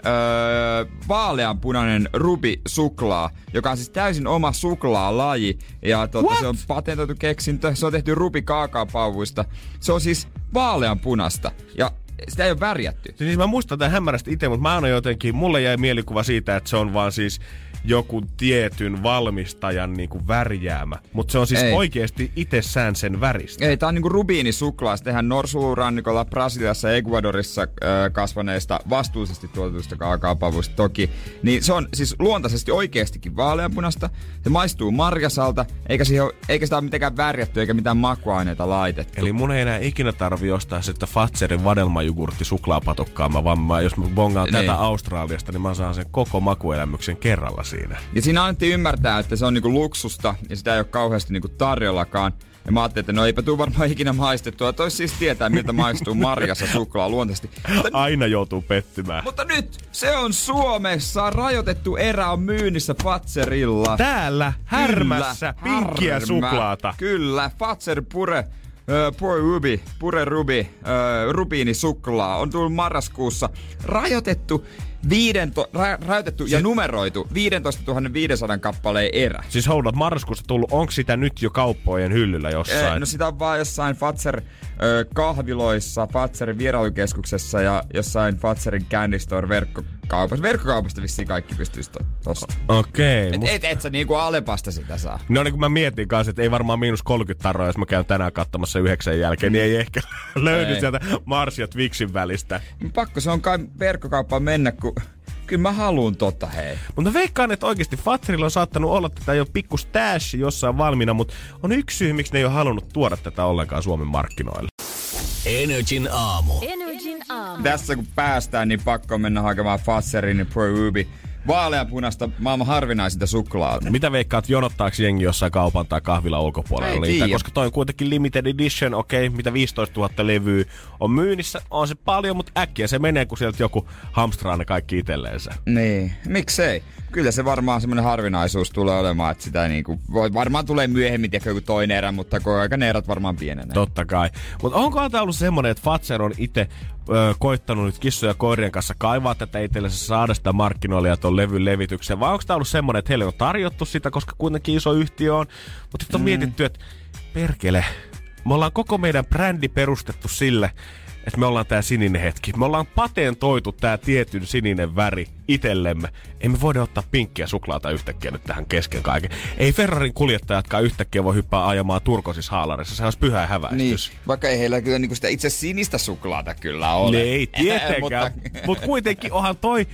öö, vaaleanpunainen rubi suklaa, joka on siis täysin oma suklaalaji. Ja tota, se on patentoitu keksintö, se on tehty rubi kaakaopauvuista. Se on siis vaaleanpunasta ja sitä ei ole värjätty. Siis mä muistan tämän hämärästi itse, mutta mä aina jotenkin, mulle jäi mielikuva siitä, että se on vaan siis joku tietyn valmistajan niinku värjäämä. Mutta se on siis Ei. oikeasti itsessään sen väristä. Ei, tää on niinku rubiinisuklaa. Se tehdään Norsulurannikolla, Brasiliassa ja Ecuadorissa äh, kasvaneista vastuullisesti tuotetusta kaakaopavuista toki. Niin se on siis luontaisesti oikeastikin vaaleanpunasta. Se maistuu marjasalta, eikä, siihen ole, eikä sitä ole mitenkään värjätty eikä mitään makuaineita laitettu. Eli mun ei enää ikinä tarvi ostaa sitä Fatserin vadelmajugurtti suklaapatukkaa, mä vaan mä, jos mä bongaan Niin. tätä Australiasta, niin mä saan sen koko makuelämyksen kerralla siinä. Ja siinä annettiin ymmärtää, että se on niinku luksusta ja sitä ei ole kauheasti niinku tarjollakaan. Ja mä ajattelin, että no eipä tuu varmaan ikinä maistettua. Tois siis tietää, miltä maistuu marjassa suklaa luontaisesti. Mutta Aina joutuu pettymään. Mutta nyt se on Suomessa. Rajoitettu erä on myynnissä Fatserilla. Täällä härmässä Kyllä, pinkkiä härmä. suklaata. Kyllä, Fatser Pure. Ö, Pure Ruby, Pure Ruby, ö, rubiini suklaa on tullut marraskuussa rajoitettu, viidento, ra, rajoitettu ja numeroitu 15 500 kappaleen erä. Siis houdat marraskuussa tullut, onko sitä nyt jo kauppojen hyllyllä jossain? Eh, No sitä on vaan jossain Fatser ö, kahviloissa, Fatserin vierailukeskuksessa ja jossain Fatserin Candy Store verkkokaupassa. Verkkokaupasta vissiin kaikki pystyisi to- tosta. Okei. Et, mut- et, et sä niinku Alepasta sitä saa. No niin kuin mä mietin kanssa, että ei varmaan miinus 30 tarroa, jos mä käyn tänään katsomassa yhdeksän jälkeen, niin ei ehkä [LAUGHS] löydy Ei. sieltä Mars ja Twixin välistä. Pakko se on kai verkkokauppaan mennä, kun kyllä mä haluun tota hei. Mutta veikkaan, että oikeasti Fatserilla on saattanut olla tätä jo pikku stash jossain valmiina, mutta on yksi syy, miksi ne ei ole halunnut tuoda tätä ollenkaan Suomen markkinoille. Energin aamu. Energin aamu. Tässä kun päästään, niin pakko mennä hakemaan Fatserin ja Pro Ruby vaaleanpunasta maailman harvinaisinta suklaata. Mitä veikkaat, jonottaako jengi jossain kaupan tai kahvila ulkopuolella Ei niitä? Koska toi on kuitenkin limited edition, okei, okay, mitä 15 000 levyä on myynnissä, on se paljon, mutta äkkiä se menee, kun sieltä joku hamstraa ne kaikki itselleensä. Niin, miksei? Kyllä se varmaan semmoinen harvinaisuus tulee olemaan, että sitä niinku, voi, varmaan tulee myöhemmin tiedätkö, joku toinen erä, mutta koko ajan ne erät varmaan pienenee. Totta kai. Mutta onko tämä ollut semmonen, että Fatser on itse koittanut nyt kissoja ja koirien kanssa kaivaa tätä itsellensä, saada sitä markkinoille ja tuon levyn levitykseen? Vai onko tämä ollut semmonen, että heille on tarjottu sitä, koska kuitenkin iso yhtiö on, mutta sitten on mm. mietitty, että perkele, me ollaan koko meidän brändi perustettu sille, että me ollaan tää sininen hetki. Me ollaan patentoitu tää tietyn sininen väri itellemme. Ei me voida ottaa pinkkiä suklaata yhtäkkiä nyt tähän kesken kaiken. Ei Ferrarin kuljettajatkaan yhtäkkiä voi hyppää ajamaan turkosissa haalarissa. Se olisi pyhä Niin, häväistys. vaikka ei heillä kyllä niinku sitä itse sinistä suklaata kyllä ole. Niin, ei tietenkään. [LAUGHS] Mutta- Mutta kuitenkin onhan toi...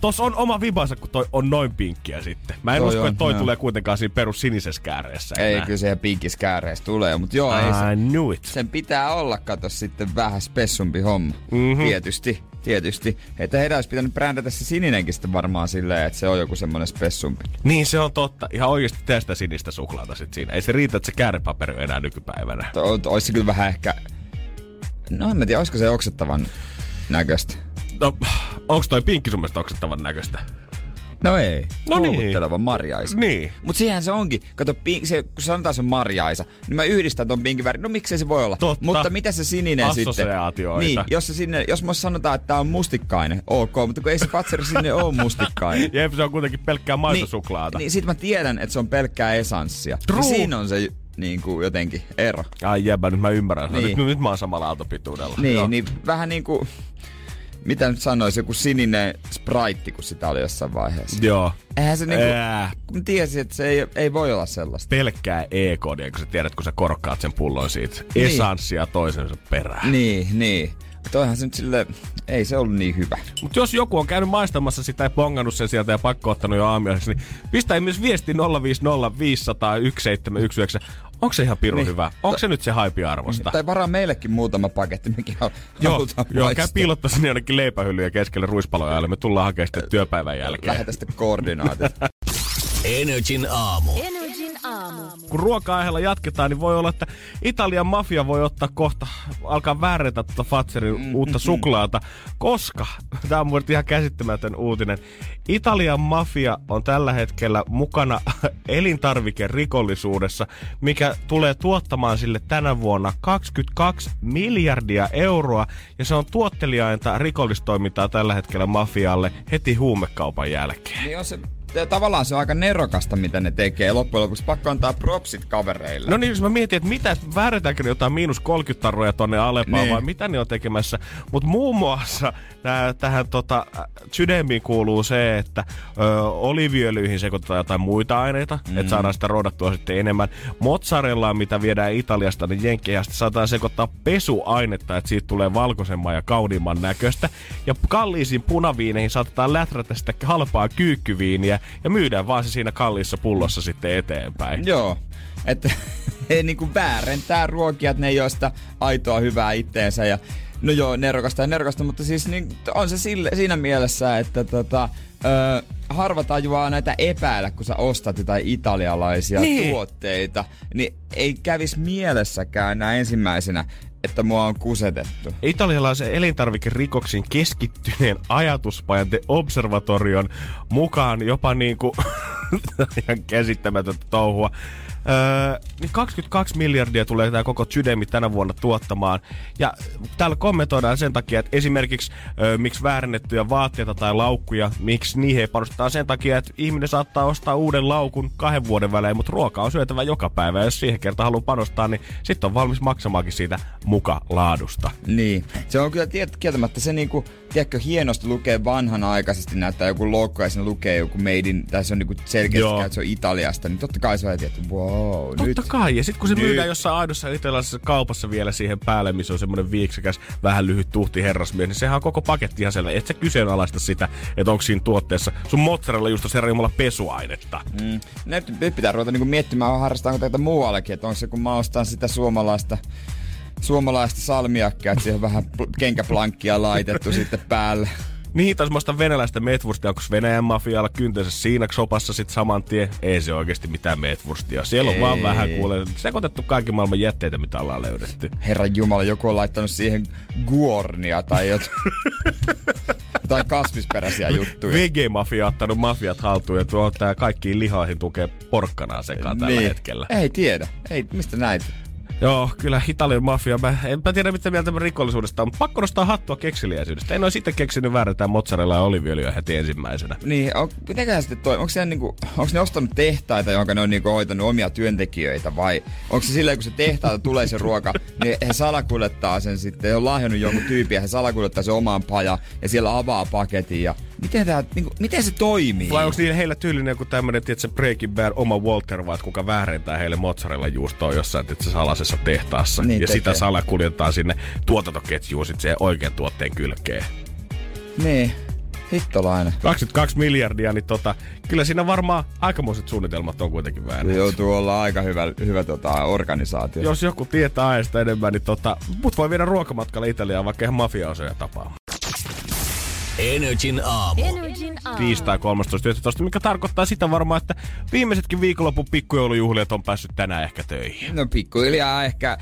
Tossa on oma vibansa, kun toi on noin pinkkiä sitten. Mä en Toi usko, on, että toi joo. tulee kuitenkaan siinä perus sinisessä kääreessä Ei, enää. kyllä se ihan pinkiskääreissä tulee, mutta joo, ei se, I knew it. sen pitää olla, kato sitten vähän spessumpi homma. Mhm. Mm-hmm. Tietysti, tietysti. Että heidän olisi pitänyt brändätä se sininenkin sitten varmaan silleen, että se on joku semmonen spessumpi. Niin se on totta. Ihan oikeasti tee sitä sinistä suklaata sit siinä. Ei se riitä, että se käärepaperi on enää nykypäivänä. To, olisi kyllä vähän ehkä... No en mä tiedä, olisiko se oksettavan näköistä. No, onks toi pinkki sun mielestä oksettavan näköistä? No ei. No niin. Marjaisa. Niin. Mut siihen se onkin. Kato, pink, se, kun sanotaan se Marjaisa, niin mä yhdistän ton pinkin värin. No miksei se voi olla? Totta. Mutta mitä se sininen sitten? Niin, jos, se sinne, jos mä sanotaan, että tää on mustikkainen, ok, mutta kun ei se patseri sinne ole mustikkainen. [LAUGHS] Jep, se on kuitenkin pelkkää maitosuklaata. Niin, niin sit mä tiedän, että se on pelkkää esanssia. True. Ja siinä on se niin kuin jotenkin ero. Ai jebä, nyt mä ymmärrän. Niin. Nyt, nyt mä oon samalla aaltopituudella. Niin, Joo. niin vähän niin kuin, mitä nyt sanoisi, joku sininen sprite, kun sitä oli jossain vaiheessa. Joo. Eihän se niinku, Ää. kun tiesin, että se ei, ei voi olla sellaista. Pelkkää E-koodia, kun sä tiedät, kun sä korkkaat sen pullon siitä. Niin. Esanssia toisensa perään. Niin, niin. Toihan se nyt sille, ei se ollut niin hyvä. Mutta jos joku on käynyt maistamassa sitä ja bongannut sen sieltä ja pakko ottanut jo aamiaiseksi, niin pistä myös viesti 050 500 1719. Onko se ihan pirun Niin. hyvä? Onko se nyt se haipi arvosta? Tai varaa meillekin muutama paketti, mekin hal- Joo, joo käy piilottaa sinne jonnekin leipähyllyjä keskelle ruispaloja, ja me tullaan hakemaan sitten työpäivän jälkeen. Lähetä sitten koordinaatit. Energin aamu. Energin aamu. kun ruoka-aiheella jatketaan, niin voi olla, että Italian mafia voi ottaa kohta, alkaa väärentä tuota Fatserin Mm, uutta suklaata, koska, [LAUGHS] tämä on mun ihan käsittämätön uutinen, Italian mafia on tällä hetkellä mukana [LAUGHS] elintarvikerikollisuudessa, mikä tulee tuottamaan sille tänä vuonna 22 miljardia euroa, ja se on tuottelijainta rikollistoimintaa tällä hetkellä mafialle heti huumekaupan jälkeen. niin on se, ja tavallaan se on aika nerokasta, mitä ne tekee. Loppujen lopuksi pakko antaa propsit kavereille. No niin, jos mä mietin, että mitä, väärätäänkö ne jotain miinus 30 tarroja tonne Alepaan Niin. vai mitä ne on tekemässä. Mutta muun muassa nää, tähän tota, sydämiin kuuluu se, että ö, oliviöljyihin sekoitetaan jotain muita aineita, mm. että saadaan sitä roodattua sitten enemmän. Mozzarellaa, mitä viedään Italiasta, niin jenkkejä sitten saadaan sekoittaa pesuainetta, että siitä tulee valkoisemman ja kauniimman näköistä. Ja kalliisiin punaviineihin saatetaan läträtä sitä halpaa kyykkyviiniä ja myydään vaan se siinä kalliissa pullossa sitten eteenpäin. Joo. Että he [LAUGHS] niinku väärentää ruokia, että ne ei ole sitä aitoa hyvää itteensä ja No joo, nerokasta ja nerokasta, mutta siis niin, on se sille, siinä mielessä, että tota, ö, harva tajuaa näitä epäillä, kun sä ostat jotain italialaisia Niin. tuotteita, niin ei kävis mielessäkään näin ensimmäisenä, että mua on kusetettu. Italialaisen elintarvikerikoksiin keskittyneen ajatuspajan The Observatorion mukaan jopa niinku [LAUGHS] ihan käsittämätöntä touhua. Öö, niin 22 miljardia tulee tämä koko sydämi tänä vuonna tuottamaan. Ja täällä kommentoidaan sen takia, että esimerkiksi öö, miksi väärennettyjä vaatteita tai laukkuja, miksi niihin ei panosteta sen takia, että ihminen saattaa ostaa uuden laukun kahden vuoden välein, mutta ruoka on syötävä joka päivä. Ja jos siihen kerta haluaa panostaa, niin sitten on valmis maksamaankin siitä muka laadusta. Niin. Se on kyllä tiet, kieltämättä se niinku, tiedätkö, hienosti lukee vanhanaikaisesti näyttää joku logo ja siinä lukee joku made in, tai se on niinku selkeästi, Joo. että se on Italiasta, niin totta kai se on että wow, Totta nyt. kai, ja sitten kun se Nyt. myydään jossain aidossa italialaisessa kaupassa vielä siihen päälle, missä on semmoinen viiksekäs, vähän lyhyt tuhti herrasmies, niin sehän on koko paketti ihan selvä. Et sä kyseenalaista sitä, että onko siinä tuotteessa sun mozzarella just herra Jumala pesuainetta. Mm. Nyt, pitää ruveta niinku miettimään, harrastaanko tätä muuallekin, että onko se kun mä ostan sitä suomalaista suomalaista salmiakkia, että siihen vähän pl- kenkäplankkia laitettu sitten päälle. Niin, taas mä ostan venäläistä metwurstia, onko Venäjän mafialla kyntensä siinä sopassa sit saman tien? Ei se oikeasti mitään metwurstia. Siellä on Ei. vaan vähän kuule sekoitettu kaikki maailman jätteitä, mitä ollaan löydetty. Herran Jumala, joku on laittanut siihen guornia tai jotain, [LAUGHS] jotain kasvisperäisiä juttuja. VG-mafia on ottanut mafiat haltuun ja tuo tää kaikkiin lihoihin tukee porkkanaa sekaan tällä hetkellä. Ei tiedä. Ei, mistä näitä? Joo, kyllä Italian mafia. Mä en mä tiedä, mitä mieltä rikollisuudesta on, pakko nostaa hattua kekseliäisyydestä. En ole sitten keksinyt väärätään mozzarella ja oliviöljyä heti ensimmäisenä. Niin, on, mitenköhän sitten toi, onko, niinku, onko ne ostanut tehtaita, jonka ne on niinku hoitanut omia työntekijöitä vai onko se silleen, kun se tehtaalta tulee se ruoka, [LAUGHS] niin he salakuljettaa sen sitten, he on lahjannut jonkun tyypin ja he salakuljettaa sen omaan pajaan ja siellä avaa paketin ja miten, tää, niinku, miten se toimii? Vai onko niillä heillä tyylinen joku tämmönen, tiedätkö, Breaking Bad oma Walter, vai kuka väärentää heille mozzarella juustoa jossain tiedätkö, salasessa tehtaassa. Niin ja tekee. sitä salakuljetetaan sinne tuotantoketjuun sit sen oikean tuotteen kylkeen. Niin, hittolainen. 22 miljardia, niin tota, kyllä siinä varmaan aikamoiset suunnitelmat on kuitenkin Se väärin. joutuu olla aika hyvä, hyvä tota, organisaatio. Jos joku tietää aiheesta enemmän, niin tota, mut voi viedä ruokamatkalle Italiaan, vaikka ihan mafiaosoja tapaa. Energin aamu. Energin aamu. tiistai 13.11, mikä tarkoittaa sitä varmaan, että viimeisetkin viikonlopun pikkujoulujuhlijat on päässyt tänään ehkä töihin. No pikkuhiljaa ehkä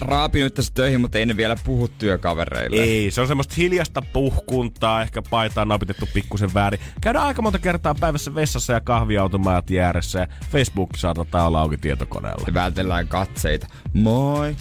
raapinut tässä töihin, mutta ei ne vielä puhu työkavereille. Ei, se on semmoista hiljasta puhkuntaa, ehkä paitaa napitettu pikkusen väärin. Käydään aika monta kertaa päivässä vessassa ja kahviautomaatti ääressä ja Facebook saattaa olla auki tietokoneella. Vältellään katseita. Moi.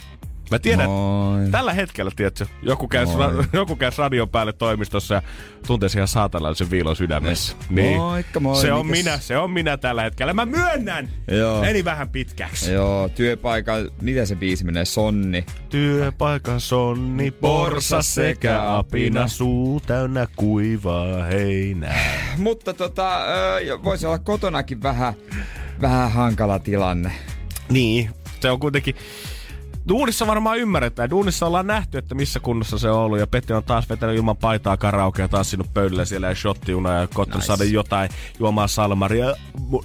Mä tiedän, Moi. tällä hetkellä, tiedätkö, joku käy, ra- joku käy radion päälle toimistossa ja tuntee siihen saatanallisen viilon sydämessä. Niin. Moikka, moi, Se on mikäs? minä, se on minä tällä hetkellä. Mä myönnän! Joo. Meni vähän pitkäksi. Joo, työpaikan, miten se biisi menee? Sonni. Työpaikan sonni, porsa sekä apina, suu täynnä kuivaa heinää. Mutta tota, voisi olla kotonakin vähän, vähän hankala tilanne. Niin, se on kuitenkin... Duunissa varmaan ymmärretään. Duunissa ollaan nähty, että missä kunnossa se on ollut. Ja Pete on taas vetänyt ilman paitaa karaokea, tanssinut pöydällä siellä ja shottiuna ja koittanut Nice. saada jotain juomaan salmaria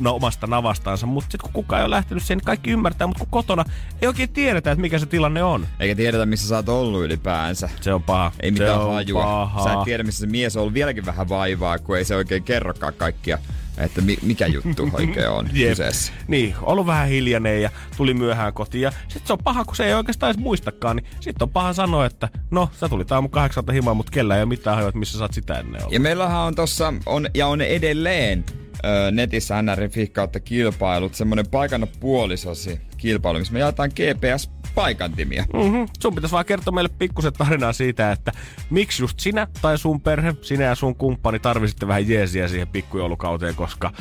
no, omasta navastaansa. Mutta sitten kun kukaan ei ole lähtenyt siihen, niin kaikki ymmärtää. Mutta kun kotona ei oikein tiedetä, että mikä se tilanne on. Eikä tiedetä, missä sä oot ollut ylipäänsä. Se on paha. Ei se mitään on hajua. Paha. Sä et tiedä, missä se mies on ollut vieläkin vähän vaivaa, kun ei se oikein kerrokaan kaikkia, että mi- mikä juttu oikein on [LAUGHS] Jep. kyseessä. Niin, ollut vähän hiljainen ja tuli myöhään kotiin. Ja sit se on paha, kun se ei oikeastaan edes muistakaan. Niin sit on paha sanoa, että no, sä tulit aamu kahdeksalta himaan, mutta kellä ei ole mitään että missä sä oot sitä ennen ollut. Ja meillähän on tossa, on, ja on edelleen ö, netissä NRFI kautta kilpailut, semmonen paikannut puolisosi kilpailu, missä me jaetaan GPS-paikantimia. Mm-hmm. Sun pitäisi vaan kertoa meille pikkusen tarinaa siitä, että miksi just sinä tai sun perhe, sinä ja sun kumppani tarvisitte vähän jeesiä siihen pikkujoulukauteen, koska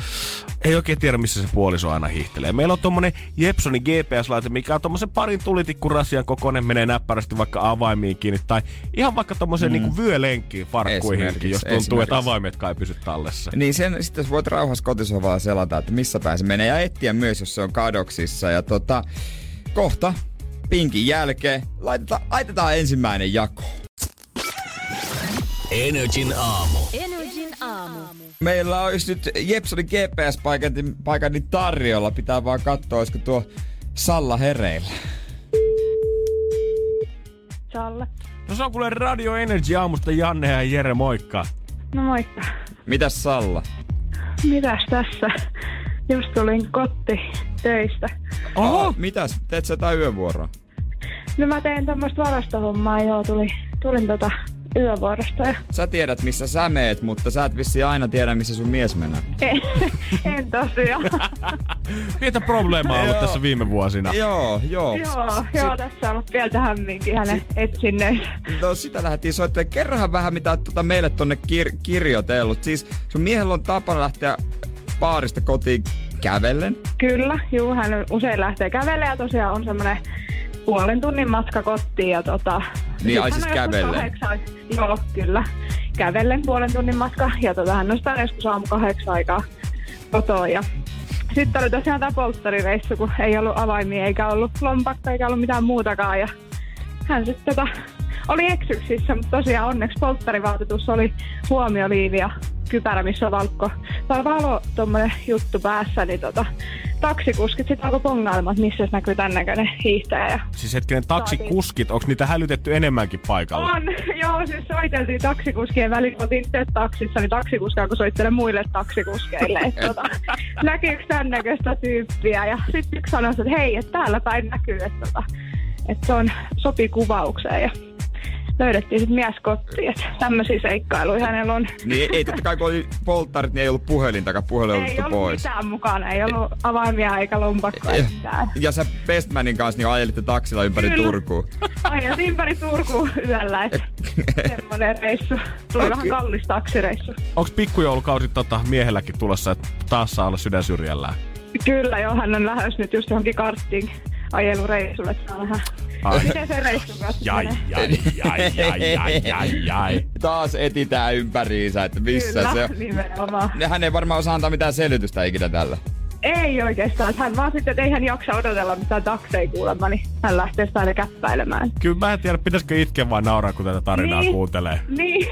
ei oikein tiedä, missä se puoliso aina hiihtelee. Meillä on tommonen Jepsonin GPS-laite, mikä on tommosen parin tulitikkurasian kokoinen, menee näppärästi vaikka avaimiin kiinni, tai ihan vaikka tommoseen mm. niinku vyölenkkiin farkkuihinkin, jos tuntuu, että avaimet kai pysy tallessa. Niin sen sitten voit rauhassa kotisovalla selata, että missä päin se menee ja etsiä myös, jos se on kadoksissa. Ja tota, kohta pinkin jälkeen laitetaan, laitetaan ensimmäinen jako. Energin aamu. Energin aamu. Meillä olisi nyt Jepsonin GPS-paikantin paikantin tarjolla. Pitää vaan katsoa, olisiko tuo Salla hereillä. Salle. No se on kuule Radio Energy aamusta Janne ja Jere, moikka. No moikka. Mitäs Salla? Mitäs tässä? Just tulin kotti töistä. Oho! Mitäs? Teet sä jotain yövuoroa? No mä teen tämmöistä varastohommaa, joo, tuli, tulin tota yövuorosta ja Sä tiedät, missä sä meet, mutta sä et vissi aina tiedä, missä sun mies menee. en, [LAUGHS] en tosiaan. [LAUGHS] Pientä probleemaa ollut Joo. tässä viime vuosina. Joo, joo. joo, joo, tässä on ollut pientä hämminkin hänen etsinnöissä. No sitä lähdettiin soittamaan. Kerrohan vähän, mitä oot tota meille tonne kir- kirjoitellut. Siis sun miehellä on tapana lähteä baarista kotiin kävellen. Kyllä, juu, hän usein lähtee kävelemään ja tosiaan on semmoinen puolen tunnin matka kotiin ja tota... sit ai siis kävellen? kahdeksan- Joo, kyllä. Kävellen puolen tunnin matka ja tota, hän sitä joskus aamu kahdeksan aikaa kotoa ja sitten oli tosiaan tämä polttarireissu, kun ei ollut avaimia eikä ollut lompakko eikä ollut mitään muutakaan ja hän sitten tota, oli eksyksissä, mutta tosiaan onneksi polttarivaatetus oli huomioliivi ja kypärä, missä on valkko. Tai valo tommonen juttu päässä, niin tota, taksikuskit sitten alkoi pongailemaan, että missä näkyy tän näköinen hiihtäjä. Ja Siis hetkinen, taksikuskit, onko niitä hälytetty enemmänkin paikalla? on, [LAUGHS] joo, siis soiteltiin taksikuskien väliin, oltiin itse taksissa, niin taksikuskia alkoi soittele muille taksikuskeille, että tota, [LAUGHS] näkyykö tän näköistä tyyppiä. Ja sitten yksi sanoi, että hei, että täällä päin näkyy, että, tota, että se on sopi kuvaukseen. Ja löydettiin sitten mies kotiin, että tämmöisiä seikkailuja hänellä on. Niin ei totta kai kun oli polttarit, niin ei ollut puhelintakaan. Puhelin Ei ollut pois. mitään mukana, ei ollut avaimia eikä lompakkoa Ja, mitään. ja sä Bestmanin kanssa niin ajelitte taksilla ympäri Kyllä. Turkuun. Aina ympäri Turkuun yöllä, että [LAUGHS] semmoinen reissu. Tuli vähän kallis taksireissu. Onko pikkujoulukausi tota, miehelläkin tulossa, että taas saa olla sydän syrjällään? Kyllä joo, hän on lähes nyt just johonkin karttiin ajelureissulle, saa nähdä. Ai. Miten se reissu kanssa Jai, jai, jai, jai, jai, jai, jai. Taas etitään ympäriinsä, että missä Kyllä, se on. nimenomaan. Hän ei varmaan osaa antaa mitään selitystä ikinä tällä. Ei oikeastaan. Hän vaan sitten, että ei hän jaksa odotella mitään takseja kuulemma, niin hän lähtee sitä aina käppäilemään. Kyllä mä en tiedä, pitäisikö itkeä vai nauraa, kun tätä tarinaa Niin. kuuntelee. Niin,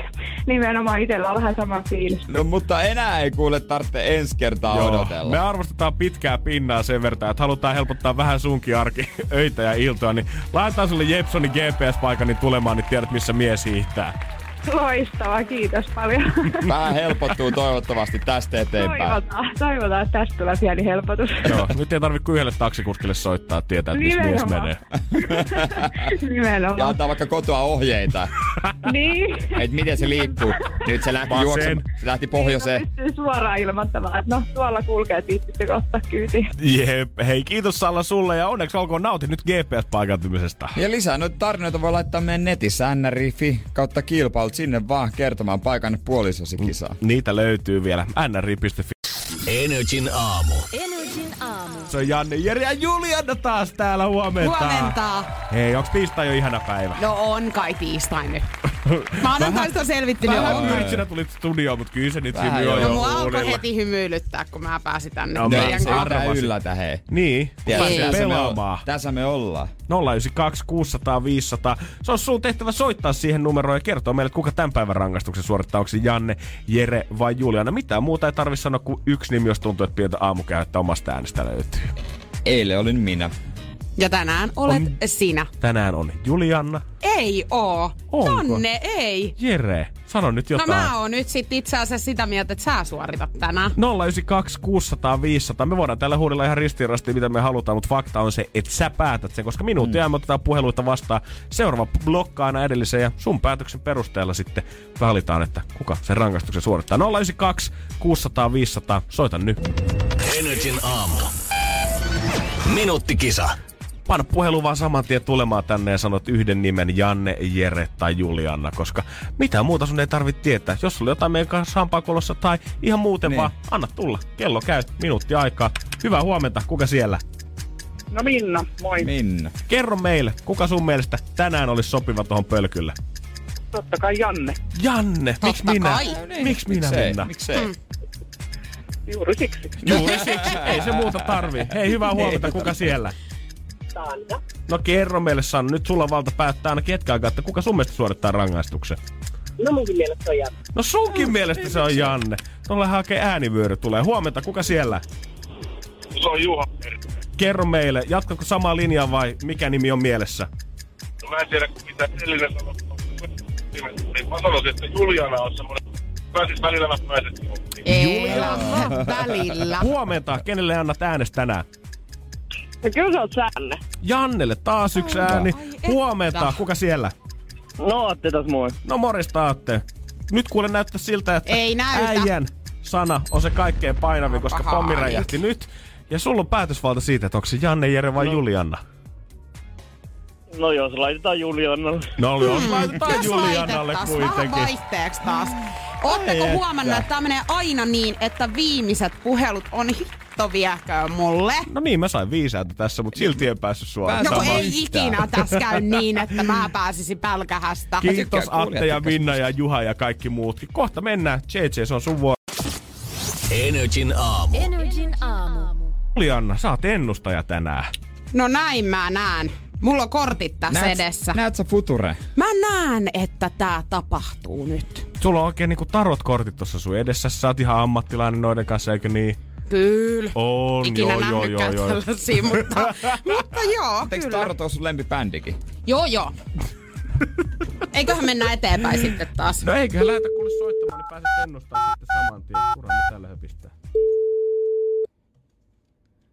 nimenomaan itsellä on vähän sama fiilis. No mutta enää ei kuule tarvitse ensi kertaa Joo, odotella. Me arvostetaan pitkää pinnaa sen verran, että halutaan helpottaa vähän sunkin arki, [LAUGHS] öitä ja iltoa, niin laitetaan sulle Jepsonin GPS-paikan niin tulemaan, niin tiedät missä mies hiihtää. Loistavaa, kiitos paljon. [LAUGHS] Vähän helpottuu toivottavasti tästä eteenpäin. Toivotaan, toivotaan, että tästä tulee pieni helpotus. Joo, nyt ei tarvitse kuin yhdelle taksikuskille soittaa, että tietää, että missä mies Nimenomaan. menee. [LAUGHS] Ja Nimenomaan. antaa vaikka kotoa ohjeita, [LAUGHS] Niin. että miten se liikkuu. Nyt se lähti juoksemaan, se lähti pohjoiseen. Pystyy suoraan ilmoittamaan, että no tuolla kulkee, että viittitte ottaa kyytiin. Jep. Hei, kiitos Salla sulle ja onneksi olkoon nautin nyt GPS-paikantumisesta. Ja lisää noita tarinoita voi laittaa meidän netissä nri.fi kautta kilpailut sinne vaan kertomaan paikan puolisosi kisaa. Niitä löytyy vielä nri.fi. Energin aamu. Energin aamu. Se on Janne, Jere ja Juliana taas täällä huomenta. Huomenta. Hei, onks tiistai jo ihana päivä? No on kai tiistai nyt. Maanantaista on selvittynyt Vähän on. yrtsinä tulit studioon, mutta kyllä se nyt on joo. No jo mua alkoi heti hymyilyttää, kun mä pääsin tänne No, mä- mitään yllätä, hei. Niin, me, pelaamaan. o- tässä me ollaan. 092 600 500. Se on sun tehtävä soittaa siihen numeroon ja kertoa meille, kuka tämän päivän rangaistuksen suorittaa. Onko se Janne, Jere vai Juliana? Mitään muuta ei tarvi sanoa kuin yksi nimi, jos tuntuu, että pientä aamukäyttä omasta äänestä löytyy. Eilen olin minä. Ja tänään olet On- sinä. Tänään on Juliana. Ei oo. Onko? Janne, ei. Jere, sano nyt No jotain. mä oon nyt sit itse asiassa sitä mieltä, että sä suoritat tänään. 092 600 500. Me voidaan täällä huudella ihan ristiin mitä me halutaan, mutta fakta on se, että sä päätät sen, koska minuutin mm. me otetaan puheluita vastaan. Seuraava blokkaa aina edellisen ja sun päätöksen perusteella sitten valitaan, että kuka sen rangaistuksen suorittaa. 092 600 500. Soita nyt. Energin aamu. Minuuttikisa. Panna puhelu vaan saman tien tulemaan tänne ja sanot yhden nimen Janne, Jere tai Julianna, koska mitään muuta sun ei tarvitse tietää. Jos sulla on jotain meidän kanssa hampaakolossa tai ihan muuten Niin. vaan, anna tulla. Kello käy, minuutti aikaa. Hyvää huomenta, kuka siellä? No Minna, moi. Minna. Kerro meille, kuka sun mielestä tänään olisi sopiva tuohon pölkylle? Totta kai Janne. Janne, miksi minä? kai. Miksi minä Miksei? Minna? Miksei? Mm. Juuri siksi. Juuri siksi, ei se muuta tarvi. Hei, hyvää huomenta, kuka siellä? Sanda. No kerro meille Sanna, nyt sulla on valta päättää ainakin hetken aikaa, että kuka sun mielestä suorittaa rangaistuksen? No munkin mielestä on Janne. No sunkin mielestä se on Janne. Tuolla hakee äänivyöry tulee. Huomenta, kuka siellä? Se on Juha. Kerro meille, jatkatko samaa linjaa vai mikä nimi on mielessä? No mä en tiedä, mitä edellinen sanoi. Mä sanoisin, että Juliana on semmoinen, pääsis välillä mä pääsin. Elämä välillä. Huomenta, kenelle annat äänestä tänään? No kyllä sä oot Sänne. Jannelle taas yksi ääni. Ai että. Huomenta, kuka siellä? No ootte tos moi. No morjesta Aatte. Nyt kuule näyttää siltä, että Ei näytä. äijän sana on se kaikkein painavin, koska Paha pommi räjähti nyt. Ja sulla on päätösvalta siitä, että onko se Janne, Jere vai Julianna. No jos laitetaan Julianalle. No jos laitetaan Jos Julianalle laitettaisiin vähän kuitenkin. vaihteeksi taas. Ootteko Ai huomannut, että. että tämä menee aina niin, että viimeiset puhelut on hitto vieköön mulle? No niin, mä sain viisi ääntä tässä, mutta silti en päässyt suoraan. No ei yhtään. ikinä tässä käy niin, että mä pääsisin pälkähästä. Kiitos Atte ja Minna ja Juha ja kaikki muutkin. Kohta mennään. JJ, se on sun vuoro. Energin aamu. Energin aamu. Julianna, sä oot ennustaja tänään. No näin mä näen. Mulla on kortit tässä edessä. Näet sä future? Mä näen, että tää tapahtuu nyt. Sulla on oikein niinku tarot-kortit tuossa sun edessä. Sä oot ihan ammattilainen noiden kanssa, eikö niin? Kyllä. On, Ikinä joo, joo, joo, nähnytkään joo. tällaisia, mutta, [LAUGHS] mutta joo, Eikö kyllä. Tarot ole sun lempibändikin? Joo, joo. Eiköhän mennä eteenpäin sitten taas. No eiköhän lähetä kuule soittamaan, niin pääset ennustamaan sitten saman tien. Me täällä höpistää.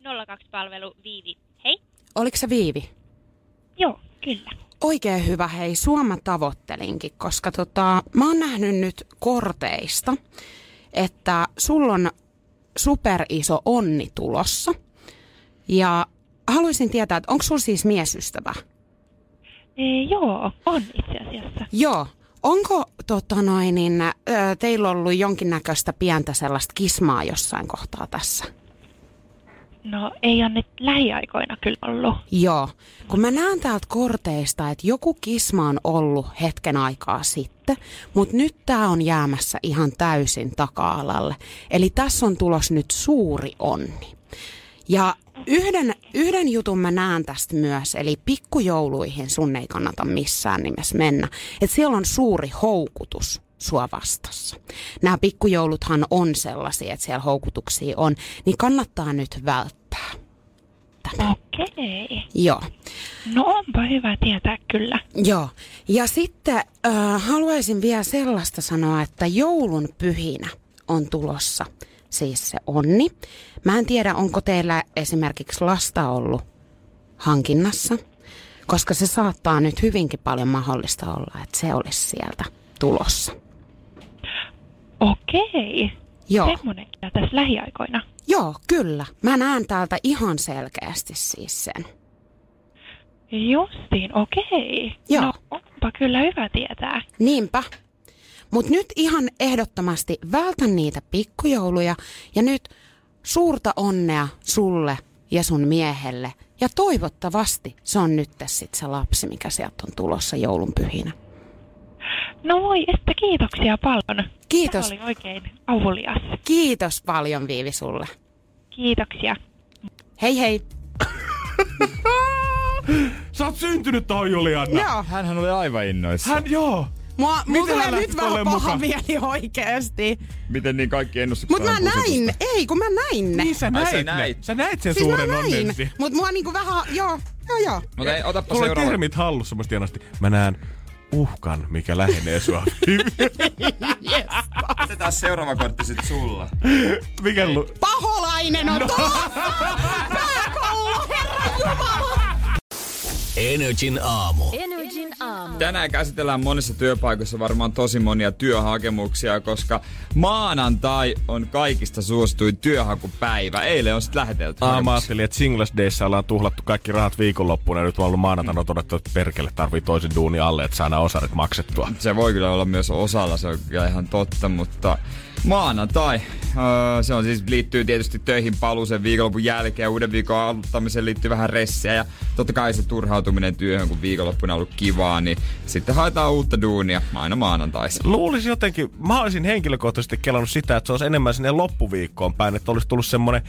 02-palvelu Viivi. Hei. Oliko se Viivi? Joo, kyllä. Oikein hyvä, hei. Sua mä tavoittelinkin, koska tota, mä oon nähnyt nyt korteista, että sulla on superiso onni tulossa. Ja haluaisin tietää, että onko sulla siis miesystävä? E, joo, on itse asiassa. Joo. Onko tota noin, niin, teillä ollut jonkinnäköistä pientä sellaista kismaa jossain kohtaa tässä? No ei ole nyt lähiaikoina kyllä ollut. Joo, kun mä näen täältä korteista, että joku kisma on ollut hetken aikaa sitten, mutta nyt tää on jäämässä ihan täysin taka-alalle. Eli tässä on tulos nyt suuri onni. Ja yhden, yhden jutun mä näen tästä myös, eli pikkujouluihin sun ei kannata missään nimessä mennä. Että siellä on suuri houkutus sua vastassa. Nämä pikkujouluthan on sellaisia, että siellä houkutuksia on, niin kannattaa nyt välttää. Okei. Joo. No onpa hyvä tietää kyllä. Joo. Ja sitten äh, haluaisin vielä sellaista sanoa, että joulun pyhinä on tulossa siis se onni. Mä en tiedä, onko teillä esimerkiksi lasta ollut hankinnassa, koska se saattaa nyt hyvinkin paljon mahdollista olla, että se olisi sieltä tulossa. Okei. Joo. Semmoinen tässä lähiaikoina. Joo, kyllä. Mä näen täältä ihan selkeästi siis sen. Justiin, okei. Joo. No, onpa kyllä hyvä tietää. Niinpä. Mutta nyt ihan ehdottomasti vältä niitä pikkujouluja ja nyt suurta onnea sulle ja sun miehelle. Ja toivottavasti se on nyt sit se lapsi, mikä sieltä on tulossa joulunpyhinä. No voi, että kiitoksia paljon. Kiitos. Tämä oli oikein avulias. Kiitos paljon Viivi sulle. Kiitoksia. Hei hei. [LAUGHS] Sä oot syntynyt tohon Juliana. Joo. Hänhän oli aivan innoissa. Hän, joo. Mua, mulla hän tulee nyt vähän paha mukaan? mieli oikeesti. Miten niin kaikki ennustukset Mut mä näin, positiivista? ei kun mä näin ne. Niin sä Ai, näit, sä ne. näit. Sä näit sen siis suuren mä näin, onnensi. mut mua niinku vähän, joo, joo joo. Mutta ei, otapa Sulla seuraava. termit hallussa musta hienosti. Mä näen uhkan, mikä lähenee sua. Otetaan seuraava kortti sit sulla. mikä lu... Paholainen on tulossa! Pääkollo, herra jumala! Energin aamu. Energin aamu. Tänään käsitellään monissa työpaikoissa varmaan tosi monia työhakemuksia, koska maanantai on kaikista suosituin työhakupäivä. Eilen on sitten lähetelty. Aa, mä ajattelin, että Singles Dayssä ollaan tuhlattu kaikki rahat viikonloppuun ja nyt on ollut maanantaina todettu, että perkele tarvii toisen duuni alle, että saadaan osarit maksettua. Se voi kyllä olla myös osalla, se on kyllä ihan totta, mutta maanantai, öö, se on siis liittyy tietysti töihin paluuseen viikonlopun jälkeen ja uuden viikon aloittamiseen liittyy vähän ressiä ja totta kai se turhautuminen työhön, kun viikonloppuna on ollut kivaa, niin sitten haetaan uutta duunia aina maanantaisin. Luulisin jotenkin, mä olisin henkilökohtaisesti kelannut sitä, että se olisi enemmän sinne loppuviikkoon päin, että olisi tullut semmonen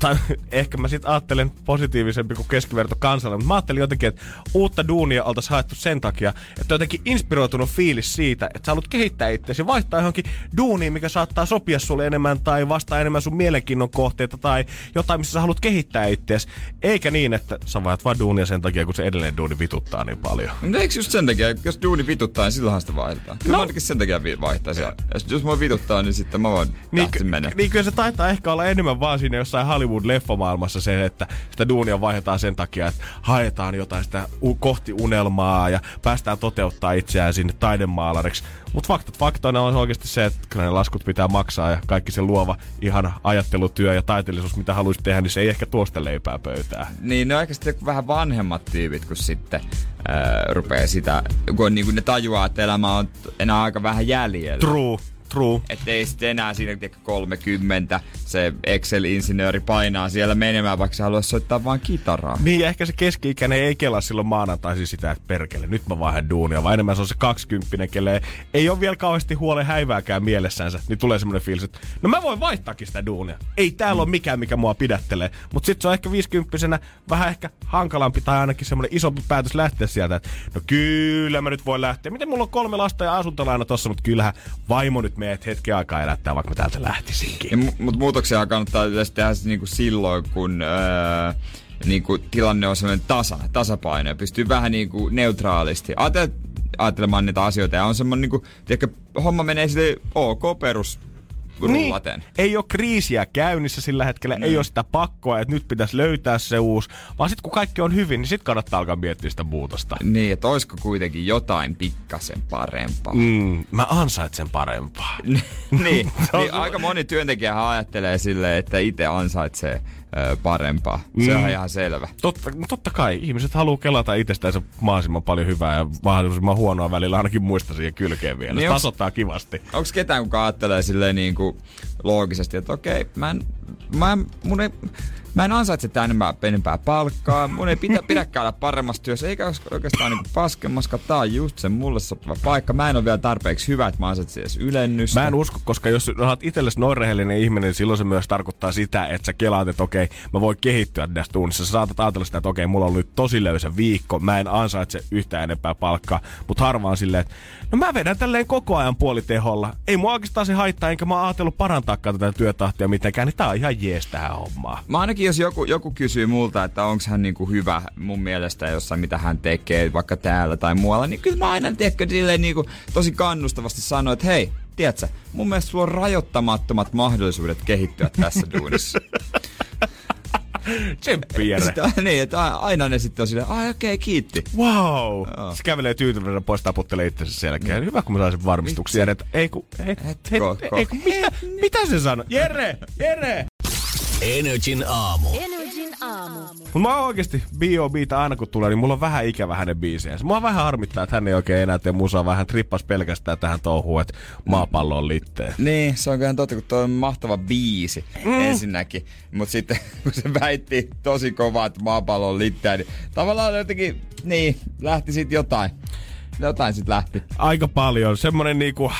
tai [LAUGHS] ehkä mä sitten ajattelen positiivisempi kuin keskiverto kansalle, mutta mä ajattelin jotenkin, että uutta duunia oltaisiin haettu sen takia, että on jotenkin inspiroitunut fiilis siitä, että sä haluat kehittää itseäsi vaihtaa johonkin duuniin, mikä saattaa sopia sulle enemmän tai vastaa enemmän sun mielenkiinnon kohteita tai jotain, missä sä haluat kehittää itseäsi. Eikä niin, että sä vaihdat vaan duunia sen takia, kun se edellinen duuni vituttaa niin paljon. Mutta eikö just sen takia, jos duuni vituttaa, niin silloinhan sitä vaihdetaan. Kyllä No. mä ainakin sen takia vaihtaisin. Ja jos- jos mua vituttaa, niin sitten mä vaan Niin, menee. niin kyllä se taitaa ehkä olla enemmän vaan siinä jossain Hollywood-leffomaailmassa se, että sitä duunia vaihdetaan sen takia, että haetaan jotain sitä kohti unelmaa ja päästään toteuttaa itseään sinne taidemaalariksi. Mutta faktat faktoina on oikeasti se, että kyllä ne laskut pitää maksaa ja kaikki se luova, ihana ajattelutyö ja taiteellisuus, mitä haluaisi tehdä, niin se ei ehkä tuosta leipää pöytään. Niin, ne on ehkä sitten vähän vanhemmat tyypit, kun sitten ää, rupeaa sitä, kun on, niin kuin ne tajuaa, että elämä on enää aika vähän jäljellä. True, true. Että ei sitten enää siinä tiedätkö, 30 se Excel-insinööri painaa siellä menemään, vaikka se haluaisi soittaa vaan kitaraa. Niin, ehkä se keski-ikäinen ei kelaa silloin maanantaisin sitä, että perkele, nyt mä vaihdan duunia, vaan enemmän se on se 20 kelle ei ole vielä kauheasti huolen häivääkään mielessänsä, niin tulee semmoinen fiilis, että no mä voin vaihtaakin sitä duunia. Ei täällä ole mikään, mikä mua pidättelee. Mutta sitten se on ehkä 50 vähän ehkä hankalampi tai ainakin semmoinen isompi päätös lähteä sieltä, että no kyllä mä nyt voin lähteä. Miten mulla on kolme lasta ja asuntolaina tossa, mutta kyllähän vaimo nyt meet hetken aikaa elättää, vaikka mä täältä lähtisinkin. Mu- mutta muutoksia kannattaa yleensä tehdä siis niinku silloin, kun öö, niinku tilanne on sellainen tasa, tasapaino ja pystyy vähän niinku neutraalisti ajattele- ajattelemaan niitä asioita. Ja on semmoinen, niinku, tiedätkö, homma menee sille ok perus rullaten. Niin, ei ole kriisiä käynnissä sillä hetkellä, Niin. ei ole sitä pakkoa, että nyt pitäisi löytää se uusi, vaan sitten kun kaikki on hyvin, niin sitten kannattaa alkaa miettiä sitä muutosta. Niin, että olisiko kuitenkin jotain pikkasen parempaa. Mm, mä ansaitsen parempaa. [LAUGHS] [LAUGHS] niin, niin aika moni työntekijä ajattelee silleen, että itse ansaitsee ö, parempaa. Se on Mm. ihan selvä. Totta, totta kai, ihmiset haluaa kelata itsestään mahdollisimman paljon hyvää ja mahdollisimman huonoa välillä ainakin muista siihen kylkeen vielä. Niin Niin onks- tasoittaa kivasti. Onko ketään, kuka ajattelee silleen niin kuin loogisesti, että okei, mä en, mä en, mun ei, mä en ansaitse tää enempää, enempää palkkaa, mun ei pidä, pidäkään olla paremmassa työssä, eikä oikeastaan niin paskemmassa, tää on just se mulle sopiva paikka. Mä en ole vielä tarpeeksi hyvä, että mä ansaitsen edes ylennystä. Mä en usko, koska jos olet itsellesi noin rehellinen ihminen, niin silloin se myös tarkoittaa sitä, että sä kelaat, että okei, mä voin kehittyä tässä tunnissa. Sä saatat ajatella sitä, että okei, mulla on nyt tosi löysä viikko, mä en ansaitse yhtään enempää palkkaa, mutta harvaan silleen, että no mä vedän tälleen koko ajan puoliteholla. Ei mua oikeastaan se haittaa, enkä mä oon ajatellut parantaakaan tätä työtahtia mitenkään, niin tää on on ihan jees tähän hommaan. Mä ainakin jos joku, joku kysyy multa, että onko hän niinku hyvä mun mielestä jossain, mitä hän tekee, vaikka täällä tai muualla, niin kyllä mä aina tiedätkö, silleen niinku, tosi kannustavasti sanon, että hei, tiedätkö, mun mielestä sulla on rajoittamattomat mahdollisuudet kehittyä tässä duunissa. Tsemppi niin, että aina ne sitten on silleen, ai okei, okay, kiitti. Wow. Se kävelee tyytyväisenä pois taputtelee itsensä selkeä. Hyvä, kun mä saisin varmistuksia. Että ei ku, ei, ku, mitä, [LAUGHS] mitä se sanoi? Jere, Jere! Energin aamu. Energin aamu. Mut mä oon oikeesti B.O.B.tä aina kun tulee, niin mulla on vähän ikävä hänen biisejänsä. Mua vähän harmittaa, että hän ei oikein enää tee musaa, vähän trippas pelkästään tähän touhuun, että maapallo on litteen. Niin, se on kyllä totta, kun toi on mahtava biisi mm. ensinnäkin. Mutta sitten [LAUGHS] kun se väitti tosi kovaa, että maapallo on litteä, niin tavallaan jotenkin, niin, lähti siitä jotain. Jotain sit lähti. Aika paljon. Semmonen niinku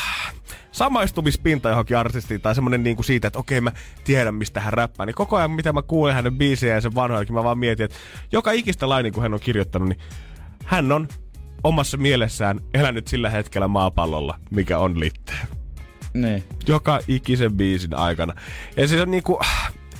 samaistumispinta johonkin artistiin tai semmonen niinku siitä, että okei mä tiedän mistä hän räppää. Niin koko ajan mitä mä kuulen hänen biisejä ja sen vanhoillakin mä vaan mietin, että joka ikistä laini kun hän on kirjoittanut, niin hän on omassa mielessään elänyt sillä hetkellä maapallolla, mikä on litteä. Niin. Joka ikisen biisin aikana. Ja se on niinku,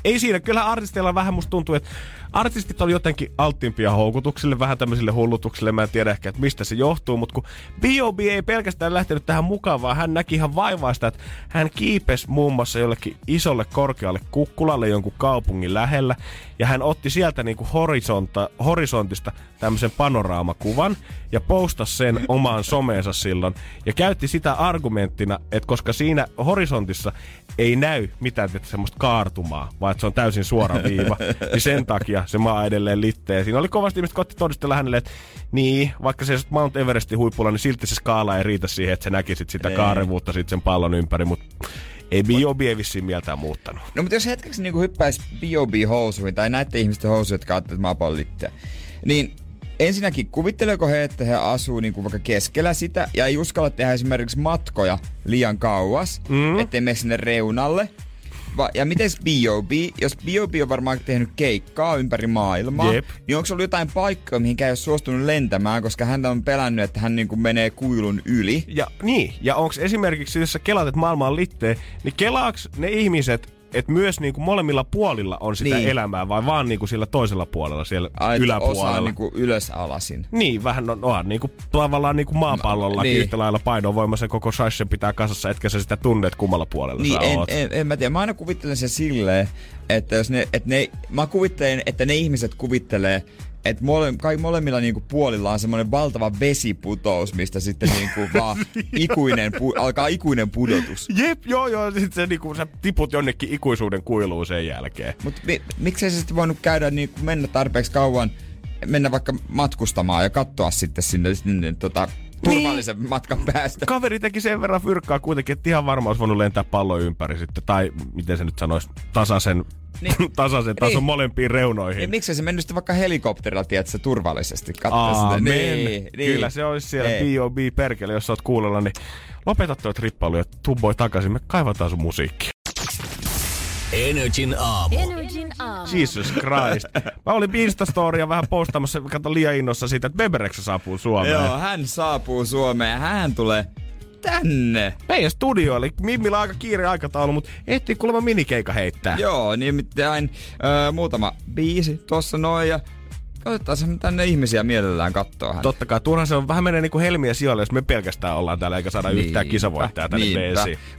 ei siinä, kyllä artisteilla vähän musta tuntuu, että artistit on jotenkin alttiimpia houkutuksille, vähän tämmöisille hullutuksille. Mä en tiedä ehkä, että mistä se johtuu, mutta kun B.O.B. ei pelkästään lähtenyt tähän mukaan, vaan hän näki ihan vaivaista, että hän kiipesi muun muassa jollekin isolle korkealle kukkulalle jonkun kaupungin lähellä. Ja hän otti sieltä niinku horisonta, horisontista tämmöisen panoraamakuvan ja postasi sen omaan someensa silloin. Ja käytti sitä argumenttina, että koska siinä horisontissa ei näy mitään semmoista kaartumaa, vaan että se on täysin suora viiva, niin sen takia se maa edelleen litteä. Siinä oli kovasti ihmiset kotti todistella hänelle, että niin, vaikka se Mount Everestin huipulla, niin silti se skaala ei riitä siihen, että se näkisit sitä Ei. kaarevuutta sit sen pallon ympäri, mutta ei B.O.B. ei vissiin mieltään muuttanut. No mutta jos hetkeksi niinku hyppäisi B.O.B.-housuihin tai näette ihmisten housuja, jotka ajattelevat, että maapallo niin ensinnäkin kuvitteleeko he, että he asuu niinku vaikka keskellä sitä ja ei uskalla tehdä esimerkiksi matkoja liian kauas, mm. ettei mene sinne reunalle? Va- ja miten B.O.B., jos B.O.B. on varmaan tehnyt keikkaa ympäri maailmaa, Jep. niin onko ollut jotain paikkoja, mihin ei ole suostunut lentämään, koska hän on pelännyt, että hän niinku menee kuilun yli? Ja niin, ja onko esimerkiksi, jos sä kelaat, että maailma on litteä, niin kelaaks ne ihmiset, että myös niinku molemmilla puolilla on sitä Niin. elämää, vai vaan niinku sillä toisella puolella, siellä Ai, yläpuolella? Osaa niinku ylös alasin. Niin, vähän on, onhan niinku tavallaan niinku maapallolla No, niin. yhtä lailla painovoima se koko shaisen pitää kasassa, etkä sä sitä tunne, että kummalla puolella Niin, sä en, oot. en, en, mä tiedä. Mä aina kuvittelen sen silleen, että jos ne, että ne, mä kuvittelen, että ne ihmiset kuvittelee, että mole, kai molemmilla niinku puolilla on semmoinen valtava vesiputous, mistä sitten niinku [LAUGHS] vaan ikuinen, pu, alkaa ikuinen pudotus. Jep, joo joo, sit se niinku, sä tiput jonnekin ikuisuuden kuiluun sen jälkeen. Mutta mi, miksei se sitten voinut käydä niinku mennä tarpeeksi kauan, mennä vaikka matkustamaan ja katsoa sitten sinne, sinne tota, turvallisen niin. matkan päästä. Kaveri teki sen verran fyrkkaa kuitenkin, että ihan varmaan olisi voinut lentää pallon ympäri sitten, tai miten se nyt sanoisi, tasaisen, Niin. [LAUGHS] tasaisen tason Niin. molempiin reunoihin. Niin miksei se mennyt sitten vaikka helikopterilla, tiedätkö, turvallisesti katsoa Aamen. sitä? Niin, niin. Kyllä se olisi siellä. B.O.B. perkele, jos sä oot kuulolla, niin lopeta tuo trippailu ja tuu boy takaisin. Me kaivataan sun musiikki. Energin aamu. Energin aamu. Jesus Christ. Mä olin Instastoria vähän postaamassa, kato liian innossa siitä, että Bebereksä saapuu Suomeen. Joo, hän saapuu Suomeen ja hän tulee tänne. Meidän studio, eli Mimmillä aika kiire aikataulu, mutta ehtii kuulemma minikeika heittää. Joo, nimittäin öö, muutama biisi tossa noin ja otetaan tänne ihmisiä mielellään katsoa hän. Totta kai, turha se on vähän menee niinku helmiä sijoille, jos me pelkästään ollaan täällä, eikä saada Niin. yhtään kisavoittajaa tänne.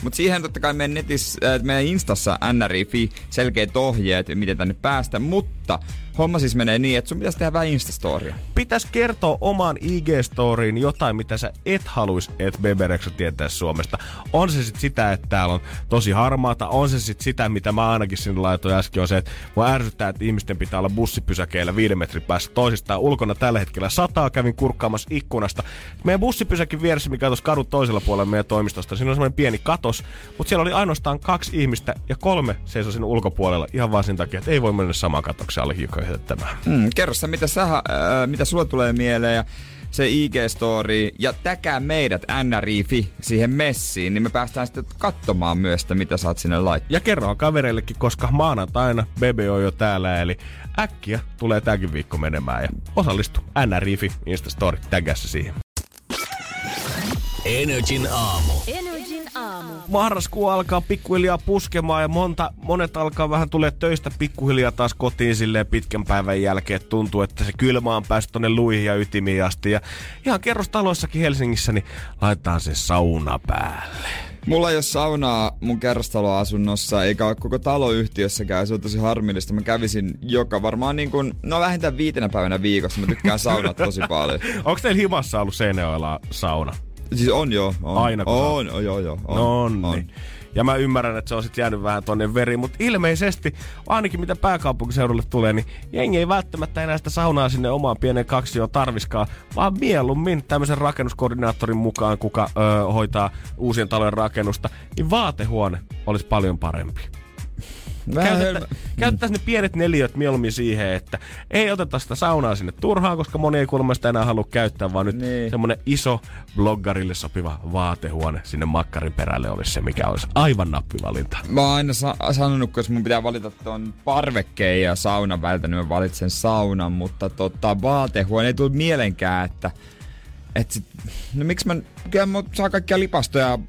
Mutta siihen totta kai meidän netissä, äh, meidän instassa nri.fi selkeät ohjeet, miten tänne päästä, mutta homma siis menee niin, että sun pitäisi tehdä vähän instastoria. Pitäisi kertoa omaan IG-storiin jotain, mitä sä et haluis, että Bebereksä tietää Suomesta. On se sitten sitä, että täällä on tosi harmaata, on se sitten sitä, mitä mä ainakin sinne laitoin äsken, on se, että mua ärsyttää, että ihmisten pitää olla bussipysäkeillä viiden metrin päässä toisistaan. Ulkona tällä hetkellä sataa, kävin kurkkaamassa ikkunasta. Meidän bussipysäkin vieressä, mikä tuossa kadun toisella puolella meidän toimistosta, siinä on semmoinen pieni katos, mutta siellä oli ainoastaan kaksi ihmistä ja kolme seisoi siinä ulkopuolella ihan vaan sen takia, että ei voi mennä samaan katoksen alle hiukan heittämään. Mm, kerro sä, mitä, sä, äh, mitä sulle tulee mieleen ja se IG-story ja täkää meidät NRI.fi siihen messiin, niin me päästään sitten katsomaan myös, että mitä sä oot sinne laittanut. Ja kerroa kavereillekin, koska maanantaina Bebe on jo täällä, eli äkkiä tulee tämäkin viikko menemään ja osallistu NRIFI Instastory tägässä siihen. Energin aamu. Energin aamu. Marraskuu alkaa pikkuhiljaa puskemaan ja monta, monet alkaa vähän tulee töistä pikkuhiljaa taas kotiin silleen pitkän päivän jälkeen. Tuntuu, että se kylmä on päässyt tonne luihin ja ytimiin asti. Ja ihan kerrostaloissakin Helsingissä, niin laitetaan se sauna päälle. Mulla ei ole saunaa mun kerrostaloasunnossa, eikä ole koko taloyhtiössäkään. Se on tosi harmillista. Mä kävisin joka varmaan niin kuin, no vähintään viitenä päivänä viikossa. Mä tykkään saunat tosi paljon. [LAUGHS] Onko teillä himassa ollut Seinäjoella sauna? Siis on joo. On. Aina kun On, on, joo, joo. On, no on, on. Ja mä ymmärrän, että se on sitten jäänyt vähän tonne veri, mutta ilmeisesti, ainakin mitä pääkaupunkiseudulle tulee, niin jengi ei välttämättä enää sitä saunaa sinne omaan pieneen kaksioon tarviskaan, vaan mieluummin tämmöisen rakennuskoordinaattorin mukaan, kuka ö, hoitaa uusien talojen rakennusta, niin vaatehuone olisi paljon parempi. Käytettä, käytettäisiin ne pienet neliöt mieluummin siihen, että ei oteta sitä saunaa sinne turhaan, koska moni ei kuulemma sitä enää halua käyttää, vaan nyt Niin. semmonen iso bloggarille sopiva vaatehuone sinne makkarin perälle olisi se, mikä olisi aivan nappivalinta. Mä oon aina sa- sanonut, kun jos mun pitää valita tuon parvekkeen ja saunan vältä, niin mä valitsen saunan, mutta tota, vaatehuone ei tullut mielenkään, että et sit, no miksi mä, kyllä mä saa kaikkia lipastoja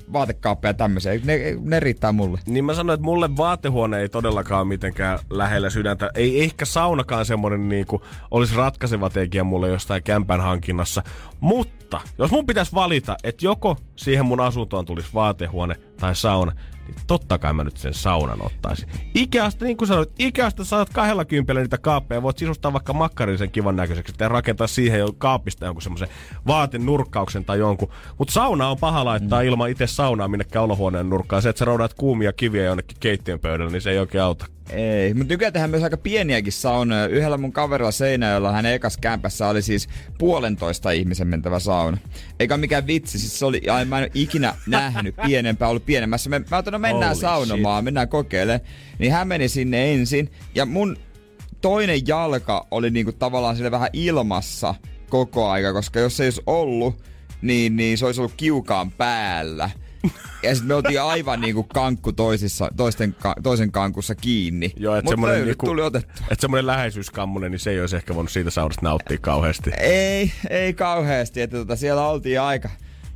ja tämmöisiä, ne, ne riittää mulle. Niin mä sanoin, että mulle vaatehuone ei todellakaan mitenkään lähellä sydäntä. Ei ehkä saunakaan semmonen niinku olisi ratkaiseva tekijä mulle jostain kämpän hankinnassa. Mutta jos mun pitäisi valita, että joko siihen mun asuntoon tulisi vaatehuone tai sauna, niin totta kai mä nyt sen saunan ottaisin. Ikeasta, niin kuin sanoit, Ikeasta saat kahdella kympillä niitä kaappeja, voit sisustaa vaikka makkarisen kivan näköiseksi ja rakentaa siihen jo kaapista jonkun semmoisen vaatenurkkauksen tai jonkun. Mutta sauna on paha laittaa mm. ilman itse saunaa minnekään olohuoneen nurkkaan. Se, että sä roudaat kuumia kiviä jonnekin keittiön pöydällä, niin se ei oikein auta. Ei, mutta nykyään tehdään myös aika pieniäkin saunoja. Yhdellä mun kaverilla Seinäjoella hänen ekas kämpässä oli siis puolentoista ihmisen mentävä sauna. Eikä mikään vitsi, siis se oli, ai, mä en ole ikinä [LAUGHS] nähnyt pienempää, ollut pienemmässä. Me, mä otan, no mennään Holy saunomaan, mennään kokeilemaan. Niin hän meni sinne ensin ja mun toinen jalka oli niinku tavallaan sille vähän ilmassa koko aika, koska jos se ei olisi ollut, niin, niin se olisi ollut kiukaan päällä. Ja sitten me oltiin aivan niinku kankku toisissa, toisten, ka, toisen kankussa kiinni. Joo, että semmonen, löylyt niinku, tuli otettu. että semmonen läheisyyskammonen, niin se ei olisi ehkä voinut siitä saunasta nauttia kauheasti. Ei, ei kauheasti, että tota, siellä oltiin aika,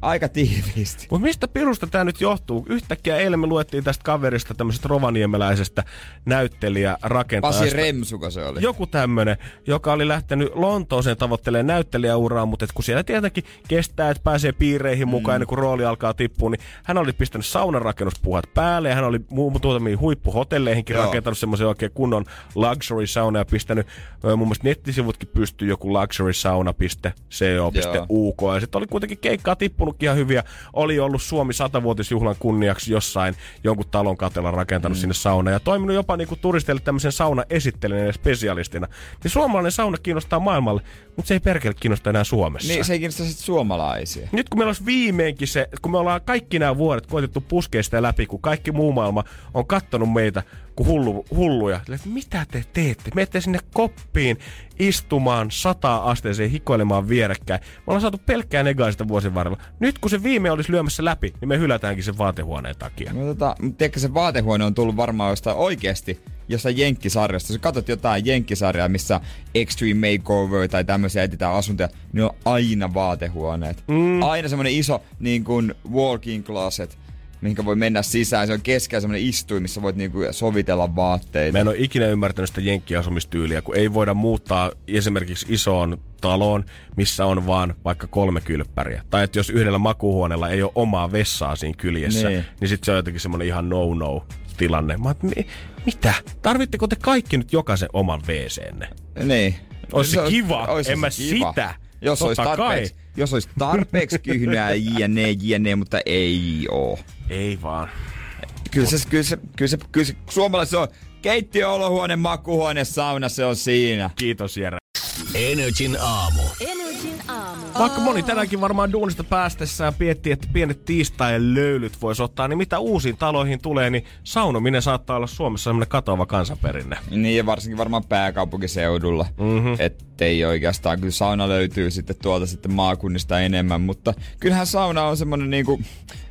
aika tiiviisti. Mutta mistä pirusta tämä nyt johtuu? Yhtäkkiä eilen me luettiin tästä kaverista tämmöisestä rovaniemeläisestä näyttelijä rakentajasta. Pasi Remsuko se oli. Joku tämmönen, joka oli lähtenyt Lontooseen tavoittelemaan näyttelijäuraa, mutta et kun siellä tietenkin kestää, että pääsee piireihin mukaan ennen kuin rooli alkaa tippua, niin hän oli pistänyt saunanrakennuspuhat päälle ja hän oli mu- muutamiin huippuhotelleihinkin Joo. rakentanut semmoisen oikein kunnon luxury sauna ja pistänyt mun mielestä nettisivutkin pystyy joku luxurysauna.co.uk ja sitten oli kuitenkin keikkaa tippunutkin ihan hyviä. Oli ollut Suomi 100-vuotisjuhlan kunniaksi jossain jonkun talon katella rakentanut mm. sinne sauna ja toiminut jopa niinku turisteille tämmöisen sauna esittelijänä ja spesialistina. Niin suomalainen sauna kiinnostaa maailmalle, mutta se ei perkele kiinnosta enää Suomessa. Niin se ei kiinnosta sit suomalaisia. Nyt kun meillä olisi viimeinkin se, kun me ollaan kaikki nämä vuodet koitettu puskea sitä läpi, kun kaikki muu maailma on kattonut meitä kuin hullu, hulluja. Mitä te teette? Menette sinne koppiin istumaan sataa asteeseen hikoilemaan vierekkäin. Me ollaan saatu pelkkää negaista vuosien varrella. Nyt kun se viime olisi lyömässä läpi, niin me hylätäänkin sen vaatehuoneen takia. No, tota, tiedätkö, se vaatehuone on tullut varmaan jostain oikeesti jossain jenkkisarjasta. Jos katsot jotain jenkkisarjaa, missä Extreme Makeover tai tämmöisiä etsitään asuntoja, niin on aina vaatehuoneet. Mm. Aina semmonen iso niin kuin walk-in closet, mihinkä voi mennä sisään. Se on keskellä semmonen istuin, missä voit niinku sovitella vaatteita. Mä en ole ikinä ymmärtänyt sitä jenkkiasumistyyliä, kun ei voida muuttaa esimerkiksi isoon taloon, missä on vaan vaikka kolme kylppäriä. Tai että jos yhdellä makuuhuoneella ei ole omaa vessaa siinä kyljessä, Niin. niin, sitten se on jotenkin semmoinen ihan no-no tilanne. Mä oon, mi- mitä? Tarvitteko te kaikki nyt jokaisen oman WCnne? Niin. Ois se kiva, ois en se mä kiva. sitä. Jos Totta olisi tarpeeksi, kai. jos olisi tarpeeksi kyhnää [LAUGHS] jne, jne, mutta ei oo. Ei vaan. Kyllä se, kyllä se, kyllä se, kyllä se suomalaiset on keittiö, olohuone, makuuhuone, sauna, se on siinä. Kiitos Jere. Energin aamu. Energin aamu. Vaikka moni tänäänkin varmaan duunista päästessään miettii, että pienet tiistai löylyt voisi ottaa, niin mitä uusiin taloihin tulee, niin saunominen saattaa olla Suomessa semmoinen katoava kansanperinne. Niin ja varsinkin varmaan pääkaupunkiseudulla. Mm-hmm. Ettei oikeastaan, kyllä sauna löytyy sitten tuolta sitten maakunnista enemmän, mutta kyllähän sauna on semmonen niinku,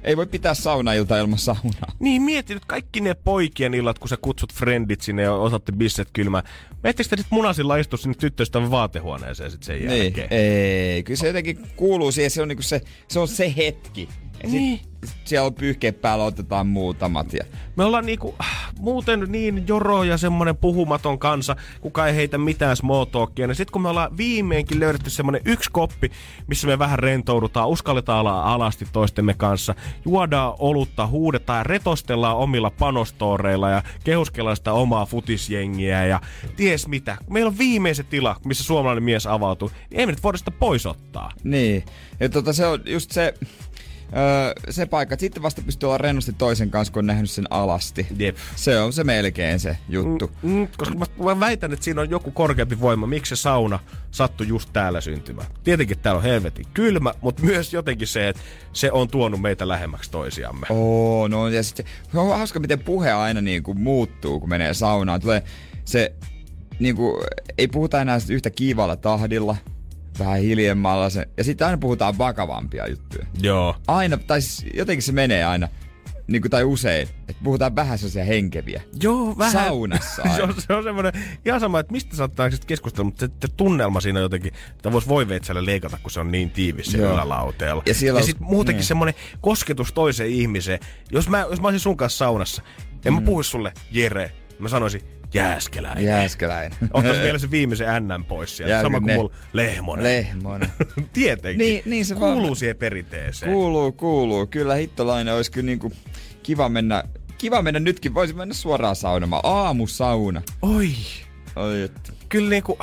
ei voi pitää saunailta ilman saunaa. Niin mieti nyt kaikki ne poikien illat, kun sä kutsut friendit sinne ja osatte bisset kylmään. Miettikö te nyt munasilla istua sinne tyttöystävän vaatehuoneeseen sit sen Niin, jälkeen? ei, kyllä se jotenkin kuuluu siihen, se on, niinku se, se on se hetki. Ja sit, Niin. siellä on pyyhkeet päällä, otetaan muutamat. Ja... Me ollaan niinku, muuten niin joro ja semmonen puhumaton kansa, kuka ei heitä mitään small talkia. Ja sit kun me ollaan viimeinkin löydetty semmonen yksi koppi, missä me vähän rentoudutaan, uskalletaan olla alasti toistemme kanssa, juodaan olutta, huudetaan ja retostellaan omilla panostoreilla ja kehuskellaan sitä omaa futisjengiä ja ties mitä. Meillä on viimeiset tila, missä suomalainen mies avautuu, niin ei me nyt voida sitä pois ottaa. Niin. Ja tota, se on just se, öö, se paikka, että sitten vasta pystyy olla rennosti toisen kanssa, kun on nähnyt sen alasti. Jep. Se on se melkein se juttu. Mm, mm, koska mä, mä väitän, että siinä on joku korkeampi voima, miksi se sauna sattui just täällä syntymään. Tietenkin täällä on helvetin kylmä, mutta myös jotenkin se, että se on tuonut meitä lähemmäksi toisiamme. Oo, no ja sitten se on hauska, miten puhe aina niin kuin muuttuu, kun menee saunaan. Tulee se, niin kuin, ei puhuta enää yhtä kiivalla tahdilla, vähän hiljemmalla. Se, ja sitten aina puhutaan vakavampia juttuja. Joo. Aina, tai siis jotenkin se menee aina, niin kuin, tai usein, että puhutaan vähän sellaisia henkeviä. Joo, vähän. Saunassa [LAUGHS] se, on, se on semmoinen, ihan sama, että mistä saattaa keskustella, mutta se, se, tunnelma siinä jotenkin, että voisi voiveitsellä leikata, kun se on niin tiivis se ylälauteella. Ja siellä ja sitten muutenkin niin. semmoinen kosketus toiseen ihmiseen. Jos mä, jos mä olisin sun kanssa saunassa, en mä puhuisi sulle Jere, mä sanoisin Jääskeläinen. Jääskeläinen. Ottaisi vielä se viimeisen NN pois sieltä. Jälkeen Sama kuin mulla Lehmonen. Lehmonen. [LAUGHS] Tietenkin. Niin- niin se Kuuluu vaan- siihen perinteeseen. Kuuluu, kuuluu. Kyllä hittolainen olisi kyllä niinku kiva mennä, kiva mennä nytkin. Voisi mennä suoraan saunomaan. Aamusauna. Oi. Oi, että. Kyllä niinku,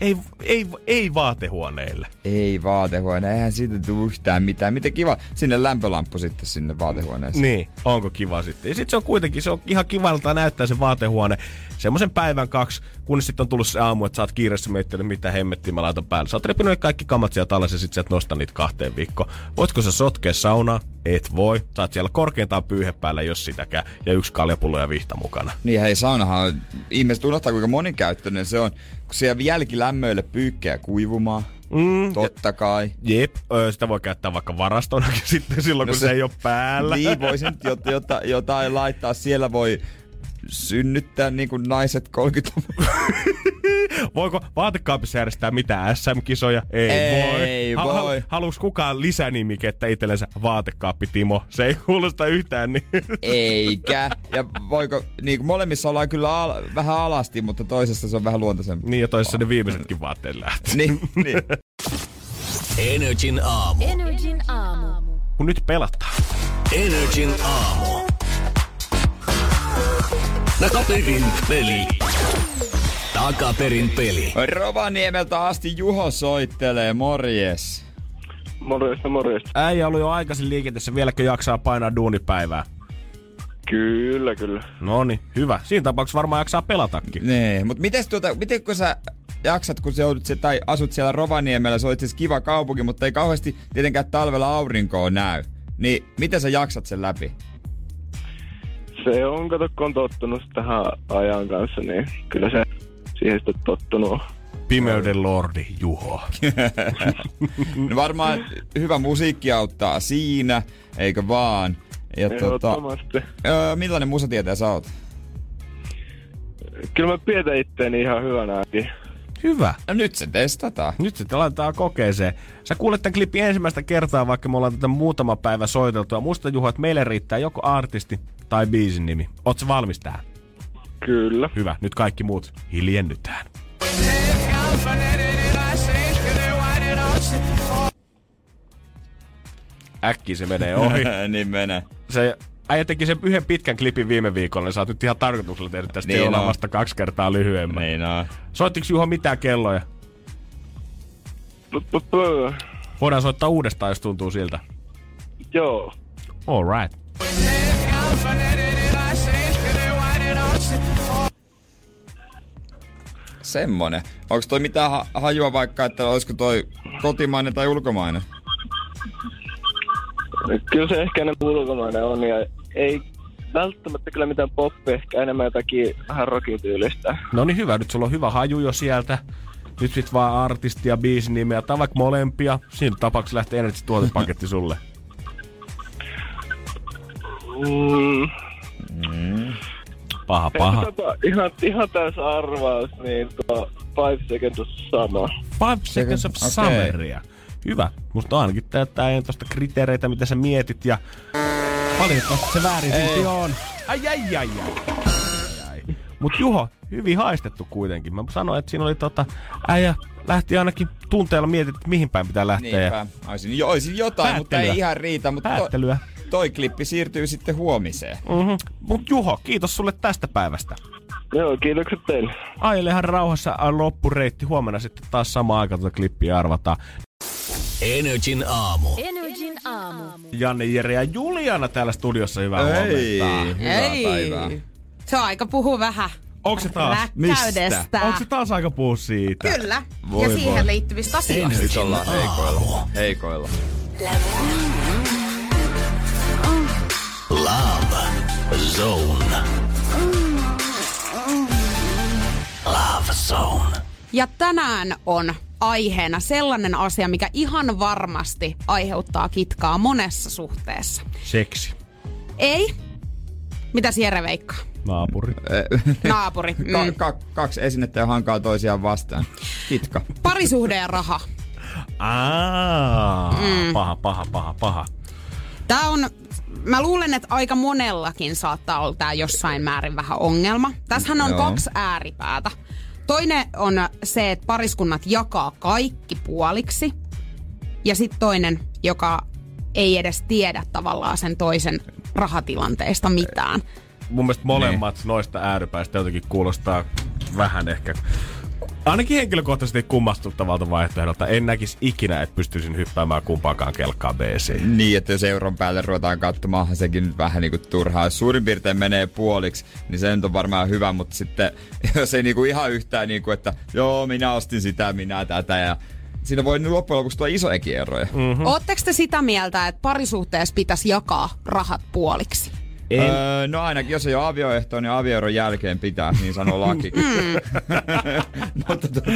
ei, ei, ei vaatehuoneille. Ei vaatehuone, eihän siitä tule yhtään mitään. Miten kiva, sinne lämpölamppu sitten sinne vaatehuoneeseen. Niin, onko kiva sitten. Ja sitten se on kuitenkin, se on ihan kivalta näyttää se vaatehuone semmoisen päivän kaksi, kunnes sitten on tullut se aamu, että sä oot kiireessä miettinyt, mitä hemmettiä mä laitan päälle. Sä oot repinyt kaikki kamat sieltä alas ja sit sä et nosta niitä kahteen viikkoon. Voitko sä sotkea saunaa? Et voi. Sä oot siellä korkeintaan pyyhe päällä, jos sitäkään. Ja yksi kaljapullo ja vihta mukana. Niin hei, saunahan on, ihmiset unohtaa kuinka monikäyttöinen se on. Siellä jälkilämmöille pyykkejä kuivumaan. Mm, Totta kai. Jep, sitä voi käyttää vaikka varastonakin [LAUGHS] sitten silloin, No kun se, se- ei ole päällä. Niin, voisin jot, jota, jotain laittaa. Siellä voi synnyttää niin kuin naiset 30 [LAUGHS] Voiko vaatekaapissa järjestää mitään SM-kisoja? Ei, Ei voi. voi. haluuks kukaan lisänimikettä itsellensä vaatekaappi Timo? Se ei kuulosta yhtään niin. Eikä. Ja voiko, niin kuin molemmissa ollaan kyllä al, vähän alasti, mutta toisessa se on vähän luontaisempi. niin ja toisessa ne viimeisetkin vaatteet lähtee. Niin, niin. Energin aamu. Energin aamu. Kun nyt pelataan. Energin aamu. Takaperin peli. Takaperin peli. Rovaniemeltä asti Juho soittelee, morjes. Morjesta, morjesta. Äijä ollut jo aikaisin liikenteessä, vieläkö jaksaa painaa duunipäivää? Kyllä, kyllä. No niin, hyvä. Siinä tapauksessa varmaan jaksaa pelatakin. Nee, mutta mites tuota, miten kun sä jaksat, kun sä joudut se, tai asut siellä Rovaniemellä, se on itse asiassa kiva kaupunki, mutta ei kauheasti tietenkään talvella aurinkoa näy. Niin miten sä jaksat sen läpi? Se on, kato, kun on tottunut tähän ajan kanssa, niin kyllä se siihen sitten tottunut. Pimeyden lordi Juho. [LAUGHS] No varmaan hyvä musiikki auttaa siinä, eikö vaan? Ja tota, öö, millainen musatietäjä sä oot? Kyllä mä pidetän itteeni ihan hyvänäkin. Hyvä. No nyt se testataan. Nyt sitten laitetaan kokeeseen. Sä kuulet tämän klipin ensimmäistä kertaa, vaikka me ollaan tätä muutama päivä soiteltu. Ja muista Juho, että meille riittää joko artisti tai biisin nimi. Oot sä valmis tähän? Kyllä. Hyvä. Nyt kaikki muut hiljennytään. Äkki se menee ohi. [LAUGHS] niin menee. Se äijä teki sen yhden pitkän klipin viime viikolla, niin sä oot nyt ihan tarkoituksella tehnyt tästä Niin on. vasta kaksi kertaa lyhyemmän. Niin on. Soittiks Juho mitään kelloja? Voidaan soittaa uudestaan, jos tuntuu siltä. Joo. All right. Semmonen. Onko toi mitään ha- hajua vaikka, että olisiko toi kotimainen tai ulkomainen? Kyllä se ehkä enemmän ulkomainen on ja ei välttämättä kyllä mitään poppia, ehkä enemmän jotakin vähän rockin tyylistä. No niin hyvä, nyt sulla on hyvä haju jo sieltä. Nyt sit vaan artisti ja biisin nimeä, tai vaikka molempia. Siinä tapauksessa lähtee Energy tuotepaketti sulle. Mm. Paha, paha. Tota, ihan, ihan täys arvaus, niin tuo Five Seconds of Summer. Five Seconds of Okei. Summeria. Hyvä. Musta ainakin täyttää ei tosta kriteereitä, mitä sä mietit ja valitettavasti se väärin silti on. Ai ai ai ai. ai. Mut Juho, hyvin haistettu kuitenkin. Mä sanoin, että siinä oli tota, äijä lähti ainakin tunteella mietit, että mihin päin pitää lähteä. Niinpä. Olisin, jo, olisin jotain, mutta Päättelyä. ei ihan riitä. Mutta to, päättelyä. Toi klippi siirtyy sitten huomiseen. Mm-hmm. Mut Juho, kiitos sulle tästä päivästä. Joo, kiitokset teille. Ailehan rauhassa on loppureitti. Huomenna sitten taas sama aika tuota klippiä arvataan. Energin aamu. Energin aamu. Janne, Jere ja Juliana täällä studiossa. Hyvää Ei, huomenta. hyvää päivää. Se on aika puhua vähän Onko se taas? rakkaudesta. Onko se taas aika puhua siitä? Kyllä. Voi ja siihen voi. liittyvistä asioista. Nyt ollaan heikoilla. Heikoilla. Love Zone. Love Zone. Ja tänään on aiheena sellainen asia, mikä ihan varmasti aiheuttaa kitkaa monessa suhteessa. Seksi. Ei? Mitä Jere veikkaa? Naapuri. [LAUGHS] Naapuri. Ka- Mm. ka- kaksi esinettä ja hankaa toisiaan vastaan. Kitka. Parisuhde ja raha. Aa, mm. paha, paha, paha, paha. Tämä on, mä luulen, että aika monellakin saattaa olla tää jossain määrin vähän ongelma. Tässähän on Joo. kaksi ääripäätä. Toinen on se, että pariskunnat jakaa kaikki puoliksi. Ja sitten toinen, joka ei edes tiedä tavallaan sen toisen rahatilanteesta mitään. Mun mielestä molemmat noista ääripäistä jotenkin kuulostaa vähän ehkä Ainakin henkilökohtaisesti kummastuttavalta vaihtoehdolta. En näkisi ikinä, että pystyisin hyppäämään kumpaakaan kelkkaa BC. Niin, että jos euron päälle ruvetaan katsomaan, sekin nyt vähän niinku turhaa. Jos suurin piirtein menee puoliksi, niin se nyt on varmaan hyvä, mutta sitten [LAUGHS] jos ei niinku ihan yhtään niinku, että joo, minä ostin sitä, minä tätä ja siinä voi nyt loppujen lopuksi tulla isojakin eroja. Mm-hmm. Ootteko te sitä mieltä, että parisuhteessa pitäisi jakaa rahat puoliksi? Öö, no ainakin jos ei ole avioehtoa, niin avioeron jälkeen pitää, niin sanoo laki. [LAUGHS] mutta tota,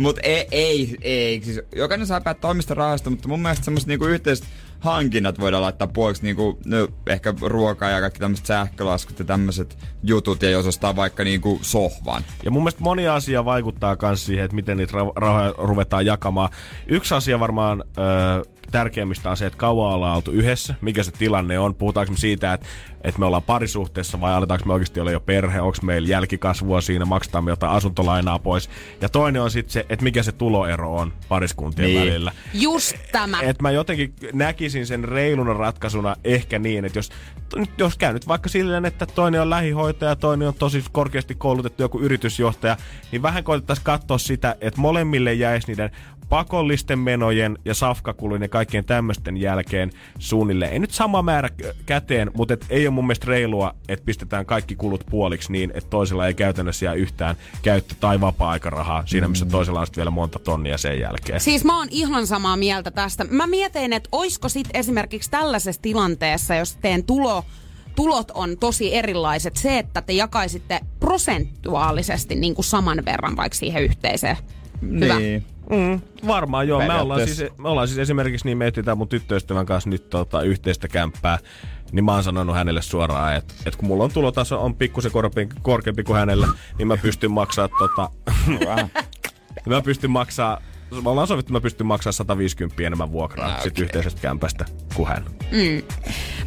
mut ei, ei, ei. Siis jokainen saa päättää omista rahasta, mutta mun mielestä semmoiset niinku yhteiset hankinnat voidaan laittaa puoliksi, niinku, no, ehkä ruokaa ja kaikki tämmöiset sähkölaskut ja tämmöiset jutut, ja jos ostaa vaikka niinku sohvan. Ja mun mielestä moni asia vaikuttaa myös siihen, että miten niitä ra- rahoja ruvetaan jakamaan. Yksi asia varmaan ö, tärkeimmistä on se, että kauan ollaan oltu yhdessä, mikä se tilanne on. Puhutaanko me siitä, että, että me ollaan parisuhteessa vai aletaanko me oikeasti olla jo perhe, onko meillä jälkikasvua siinä, maksetaan me jotain asuntolainaa pois. Ja toinen on sitten se, että mikä se tuloero on pariskuntien Niin. välillä. Just tämä. Et mä jotenkin näkisin sen reiluna ratkaisuna ehkä niin, että jos, nyt jos käy nyt vaikka silleen, että toinen on lähihoitaja, toinen on tosi korkeasti koulutettu joku yritysjohtaja, niin vähän koitettaisiin katsoa sitä, että molemmille jäisi niiden pakollisten menojen ja safkakulujen ja kaikkien tämmöisten jälkeen suunnilleen. Ei nyt sama määrä käteen, mutta et ei ole mun mielestä reilua, että pistetään kaikki kulut puoliksi niin, että toisella ei käytännössä jää yhtään käyttö- tai vapaa-aikarahaa siinä, missä toisella on sitten vielä monta tonnia sen jälkeen. Siis mä oon ihan samaa mieltä tästä. Mä mietin, että oisko sit esimerkiksi tällaisessa tilanteessa, jos teen tulo, tulot on tosi erilaiset, se, että te jakaisitte prosentuaalisesti niin kuin saman verran vaikka siihen yhteiseen. Hyvä. Niin. Mm, varmaan joo. Me ollaan, siis, me ollaan siis esimerkiksi niin, me etsitään mun tyttöystävän kanssa nyt tota, yhteistä kämppää. Niin mä oon sanonut hänelle suoraan, että, että kun mulla on tulotaso on pikkusen korkeampi, korkeampi kuin hänellä, niin mä pystyn maksaa tota... [LAUGHS] mä pystyn maksaa me ollaan sovittu, että mä pystyn maksaa 150 enemmän vuokraa okay. sit yhteisestä kämpästä kuin hän. Mm.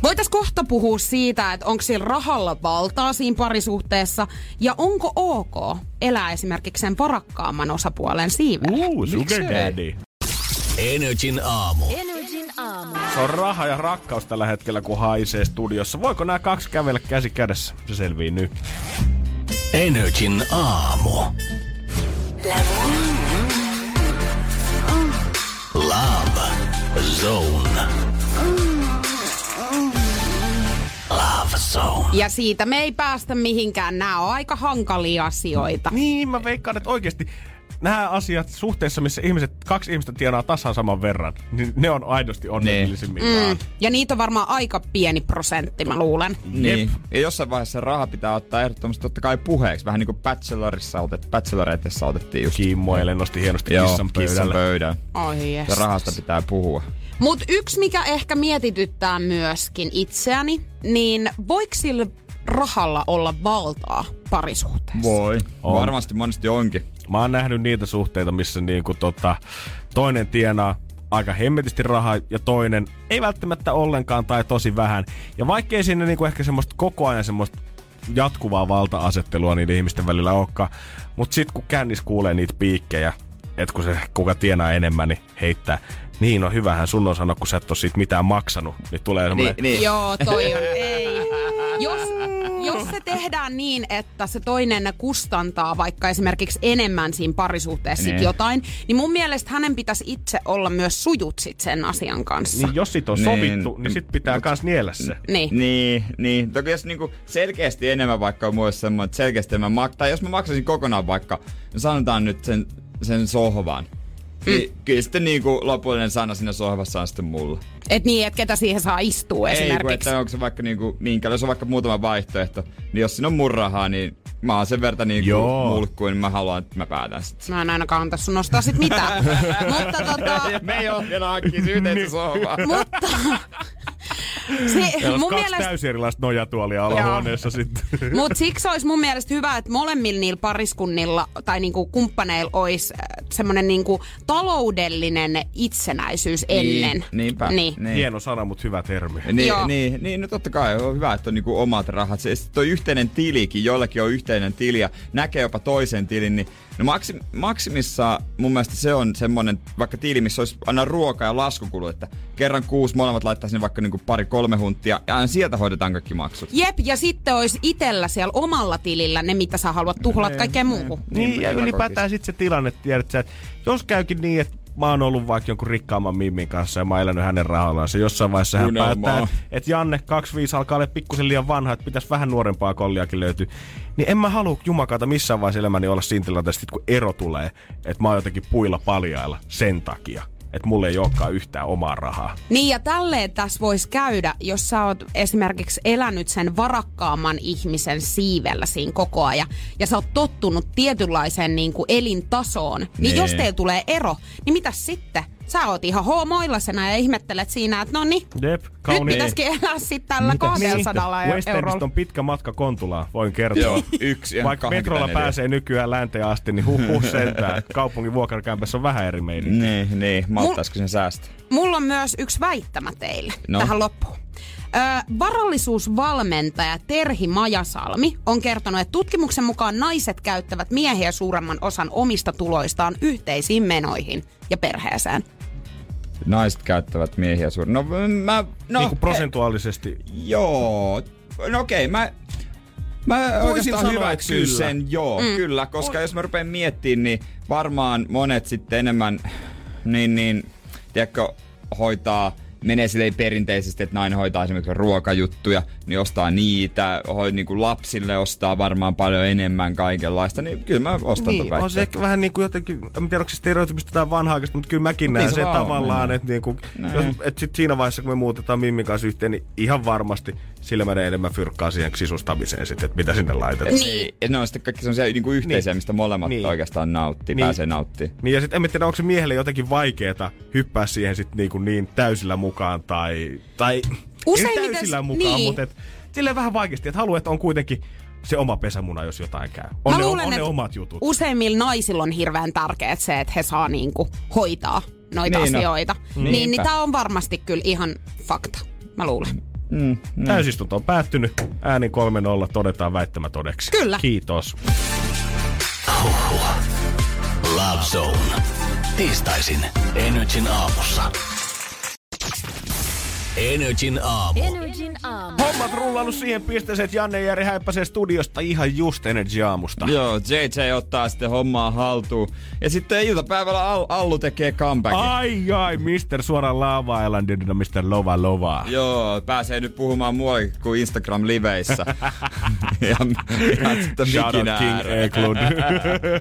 Voitais kohta puhua siitä, että onko sillä rahalla valtaa siinä parisuhteessa ja onko ok elää esimerkiksi sen varakkaamman osapuolen siivellä. Uh, sugar daddy. Energin aamu. Energin aamu. Se on raha ja rakkaus tällä hetkellä, kun haisee studiossa. Voiko nämä kaksi kävellä käsi kädessä? Se selvii nyt. Energin aamu. Love Zone. Love Zone. Ja siitä me ei päästä mihinkään. Nämä on aika hankalia asioita. Niin, mä veikkaan, että oikeasti nämä asiat suhteessa, missä ihmiset, kaksi ihmistä tienaa tasan saman verran, niin ne on aidosti onnellisimmillaan. Mm. Ja niitä on varmaan aika pieni prosentti, mä luulen. Niin. Ja jossain vaiheessa se raha pitää ottaa ehdottomasti totta kai puheeksi. Vähän niin kuin Bachelorissa otet, Bacheloreitessa otettiin just. Kimmo eilen nosti hienosti Joo, kissan kissan pöydälle. pöydän. Oi Ja jes. rahasta pitää puhua. Mut yksi, mikä ehkä mietityttää myöskin itseäni, niin voiko sillä rahalla olla valtaa parisuhteessa? Voi. On. Varmasti monesti onkin. Mä oon nähnyt niitä suhteita, missä niinku tota, toinen tienaa aika hemmetisti rahaa ja toinen ei välttämättä ollenkaan tai tosi vähän. Ja vaikkei siinä niinku ehkä semmoista koko ajan semmoista jatkuvaa valta-asettelua niiden ihmisten välillä olekaan, mutta sitten kun kännis kuulee niitä piikkejä, että kun se kuka tienaa enemmän, niin heittää. Niin, no hyvähän sun on sanoa, kun sä et ole siitä mitään maksanut. Niin tulee semmoinen... Niin, niin. Joo, toi on. [LAUGHS] Ei. Jos, jos se tehdään niin, että se toinen kustantaa vaikka esimerkiksi enemmän siinä parisuhteessa sit Niin. jotain, niin mun mielestä hänen pitäisi itse olla myös sujut sit sen asian kanssa. Niin jos sit on Niin, sovittu, niin, sit pitää kans niellä se. Niin. Niin, niin. Toki jos niinku selkeästi enemmän vaikka on mulle semmoinen, että selkeästi enemmän mak- tai jos mä maksasin kokonaan vaikka, no sanotaan nyt sen, sen sohvan, mm. niin kyllä sitten niinku lopullinen sana siinä sohvassa on sitten mulla. Et niin, että ketä siihen saa istua Ei, kun esimerkiksi. että onko se vaikka niinku, minkä, jos on vaikka muutama vaihtoehto, niin jos siinä on mun rahaa, niin mä oon sen verran niinku Joo. mulkkuin, niin mä haluan, että mä päätän sit. Mä en ainakaan antaa sun nostaa sit mitään. [LAUGHS] Mutta tota, Me ei ole vielä hankkisi yhteistä [LAUGHS] sohvaa. mutta... Se, mun kaksi mielestä täysin erilaista nojatuolia alahuoneessa sitten. Mutta siksi olisi mun mielestä hyvä, että molemmilla niillä pariskunnilla tai niinku kumppaneilla olisi semmoinen niinku taloudellinen itsenäisyys ennen. Niin, niinpä. Niin. Niin. Hieno sana, mutta hyvä termi. Niin, Joo. niin, niin, no totta kai on hyvä, että on niinku omat rahat. Se, toi yhteinen tilikin, joillakin on yhteinen tili ja näkee jopa toisen tilin, niin no maksim, maksimissa mun mielestä se on semmonen vaikka tili, missä olisi aina ruoka- ja laskukulu, että kerran kuusi molemmat laittaa sinne vaikka niinku pari kolme hunttia ja aina sieltä hoidetaan kaikki maksut. Jep, ja sitten olisi itellä siellä omalla tilillä ne, mitä sä haluat tuhlata kaikkeen muuhun. Niin, ja hyvä ylipäätään sitten se tilanne, tiedät sä, että jos käykin niin, että mä oon ollut vaikka jonkun rikkaamman Mimmin kanssa ja mä oon elänyt hänen rahallaan. Se jossain vaiheessa hän päättää, että Janne 25 alkaa olla pikkusen liian vanha, että pitäisi vähän nuorempaa kolliakin löytyy. Niin en mä halua jumakaata missään vaiheessa elämäni olla siinä tilanteessa, kun ero tulee, että mä oon jotenkin puilla paljailla sen takia, että mulla ei olekaan yhtään omaa rahaa. Niin ja tälleen tässä voisi käydä, jos sä oot esimerkiksi elänyt sen varakkaamman ihmisen siivellä siinä koko ajan ja sä oot tottunut tietynlaiseen niin kuin elintasoon, niin, Niin. jos teillä tulee ero, niin mitä sitten? Sä oot ihan hoomoillasena ja ihmettelet siinä, että no niin, Jep, nyt kauniin. pitäisikin elää sitten tällä 200 West Endistä eurolla. on pitkä matka Kontulaan, voin kertoa. Joo, yksi. Vaikka metrolla 24. pääsee nykyään länteen asti, niin huh, huh sentään. Kaupungin vuokrakämpässä on vähän eri meidän. Niin, niin. Malttaisiko sen säästää? Mulla on myös yksi väittämä teille No. tähän loppuun. Ö, varallisuusvalmentaja Terhi Majasalmi on kertonut, että tutkimuksen mukaan naiset käyttävät miehiä suuremman osan omista tuloistaan yhteisiin menoihin ja perheeseen. Naiset käyttävät miehiä suurin. No mä... No, niin kuin prosentuaalisesti. Joo. No okei, mä... Mä oikeastaan sanoa, hyväksyn että kyllä. sen, joo, mm. kyllä, koska jos mä rupean miettimään, niin varmaan monet sitten enemmän, niin, niin, tiedätkö, hoitaa, menee silleen perinteisesti, että nainen hoitaa esimerkiksi ruokajuttuja, niin ostaa niitä, hoi, niin kuin lapsille ostaa varmaan paljon enemmän kaikenlaista, niin kyllä mä ostan Niin, on se ehkä vähän niin kuin jotenkin, en tiedä onko se stereotypista tai vanhaa mutta kyllä mäkin näen Niin se sen vaan on, tavallaan, niin. että niinku, Näin. jos, et sit siinä vaiheessa kun me muutetaan Mimmin kanssa yhteen, niin ihan varmasti sillä menee enemmän fyrkkaa siihen sisustamiseen sitten, että mitä sinne laitetaan. Niin. Ja ne on sitten kaikki sellaisia niin kuin yhteisiä, Niin. mistä molemmat Niin. oikeastaan nauttii, Niin. pääsee nauttimaan. Niin ja sitten en tiedä, onko se miehelle jotenkin vaikeeta hyppää siihen sit niinku niin täysillä mukaan tai... tai Usein ei täysillä mukaan, niin. mutta et, silleen vähän vaikeasti, että haluaa, että on kuitenkin se oma pesämuna, jos jotain käy. On, Mä ne, luulen, on, on ne että omat jutut. Useimmilla naisilla on hirveän tärkeää se, että he saa niinku hoitaa noita Niin no. asioita. Niin, niin Niinpä. tää on varmasti kyllä ihan fakta. Mä luulen. Mm, mm. Täysistunto on päättynyt. Ääni 3-0 todetaan väittämä todeksi. Kyllä. Kiitos. Love Zone. Tiistaisin Energin aamussa. Energin aamu. Energin aamu. Hommat rullannut siihen pisteeseen, että Janne ja Jari häippäsee studiosta ihan just Energy aamusta. Joo, JJ ottaa sitten hommaa haltuun. Ja sitten iltapäivällä Al- Allu tekee comebackin. Ai ai, Mr. Suoraan Lava Islandina, Mr. Lova Lova. Joo, pääsee nyt puhumaan muualle kuin Instagram-liveissä. [LAUGHS] [LAUGHS] ja, ja sitten Shout out mikin King. Eklund.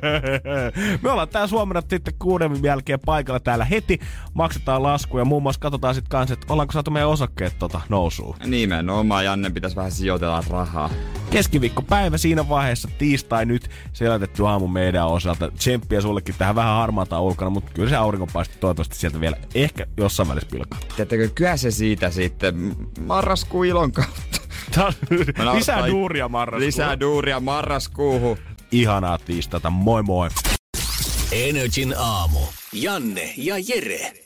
[LAUGHS] Me ollaan tää huomenna sitten kuuden jälkeen paikalla täällä heti. Maksetaan laskuja. Muun muassa katsotaan sitten kanssa, että ollaanko saatu meidän osakkeet tota nousuun. Nimenomaan, Janne pitäisi vähän sijoitella rahaa. keskiviikkopäivä siinä vaiheessa, tiistai nyt selätetty aamu meidän osalta. Tsemppiä sullekin tähän vähän harmaata ulkona, mutta kyllä se aurinkopaiste toivottavasti sieltä vielä ehkä jossain välissä pilkaa. Tiedättekö, kyllä se siitä sitten marraskuun ilon kautta. Lisää duuria marraskuulla. Lisää duuria marraskuuhun. Ihanaa tiistata, moi moi. Energin aamu. Janne ja Jere.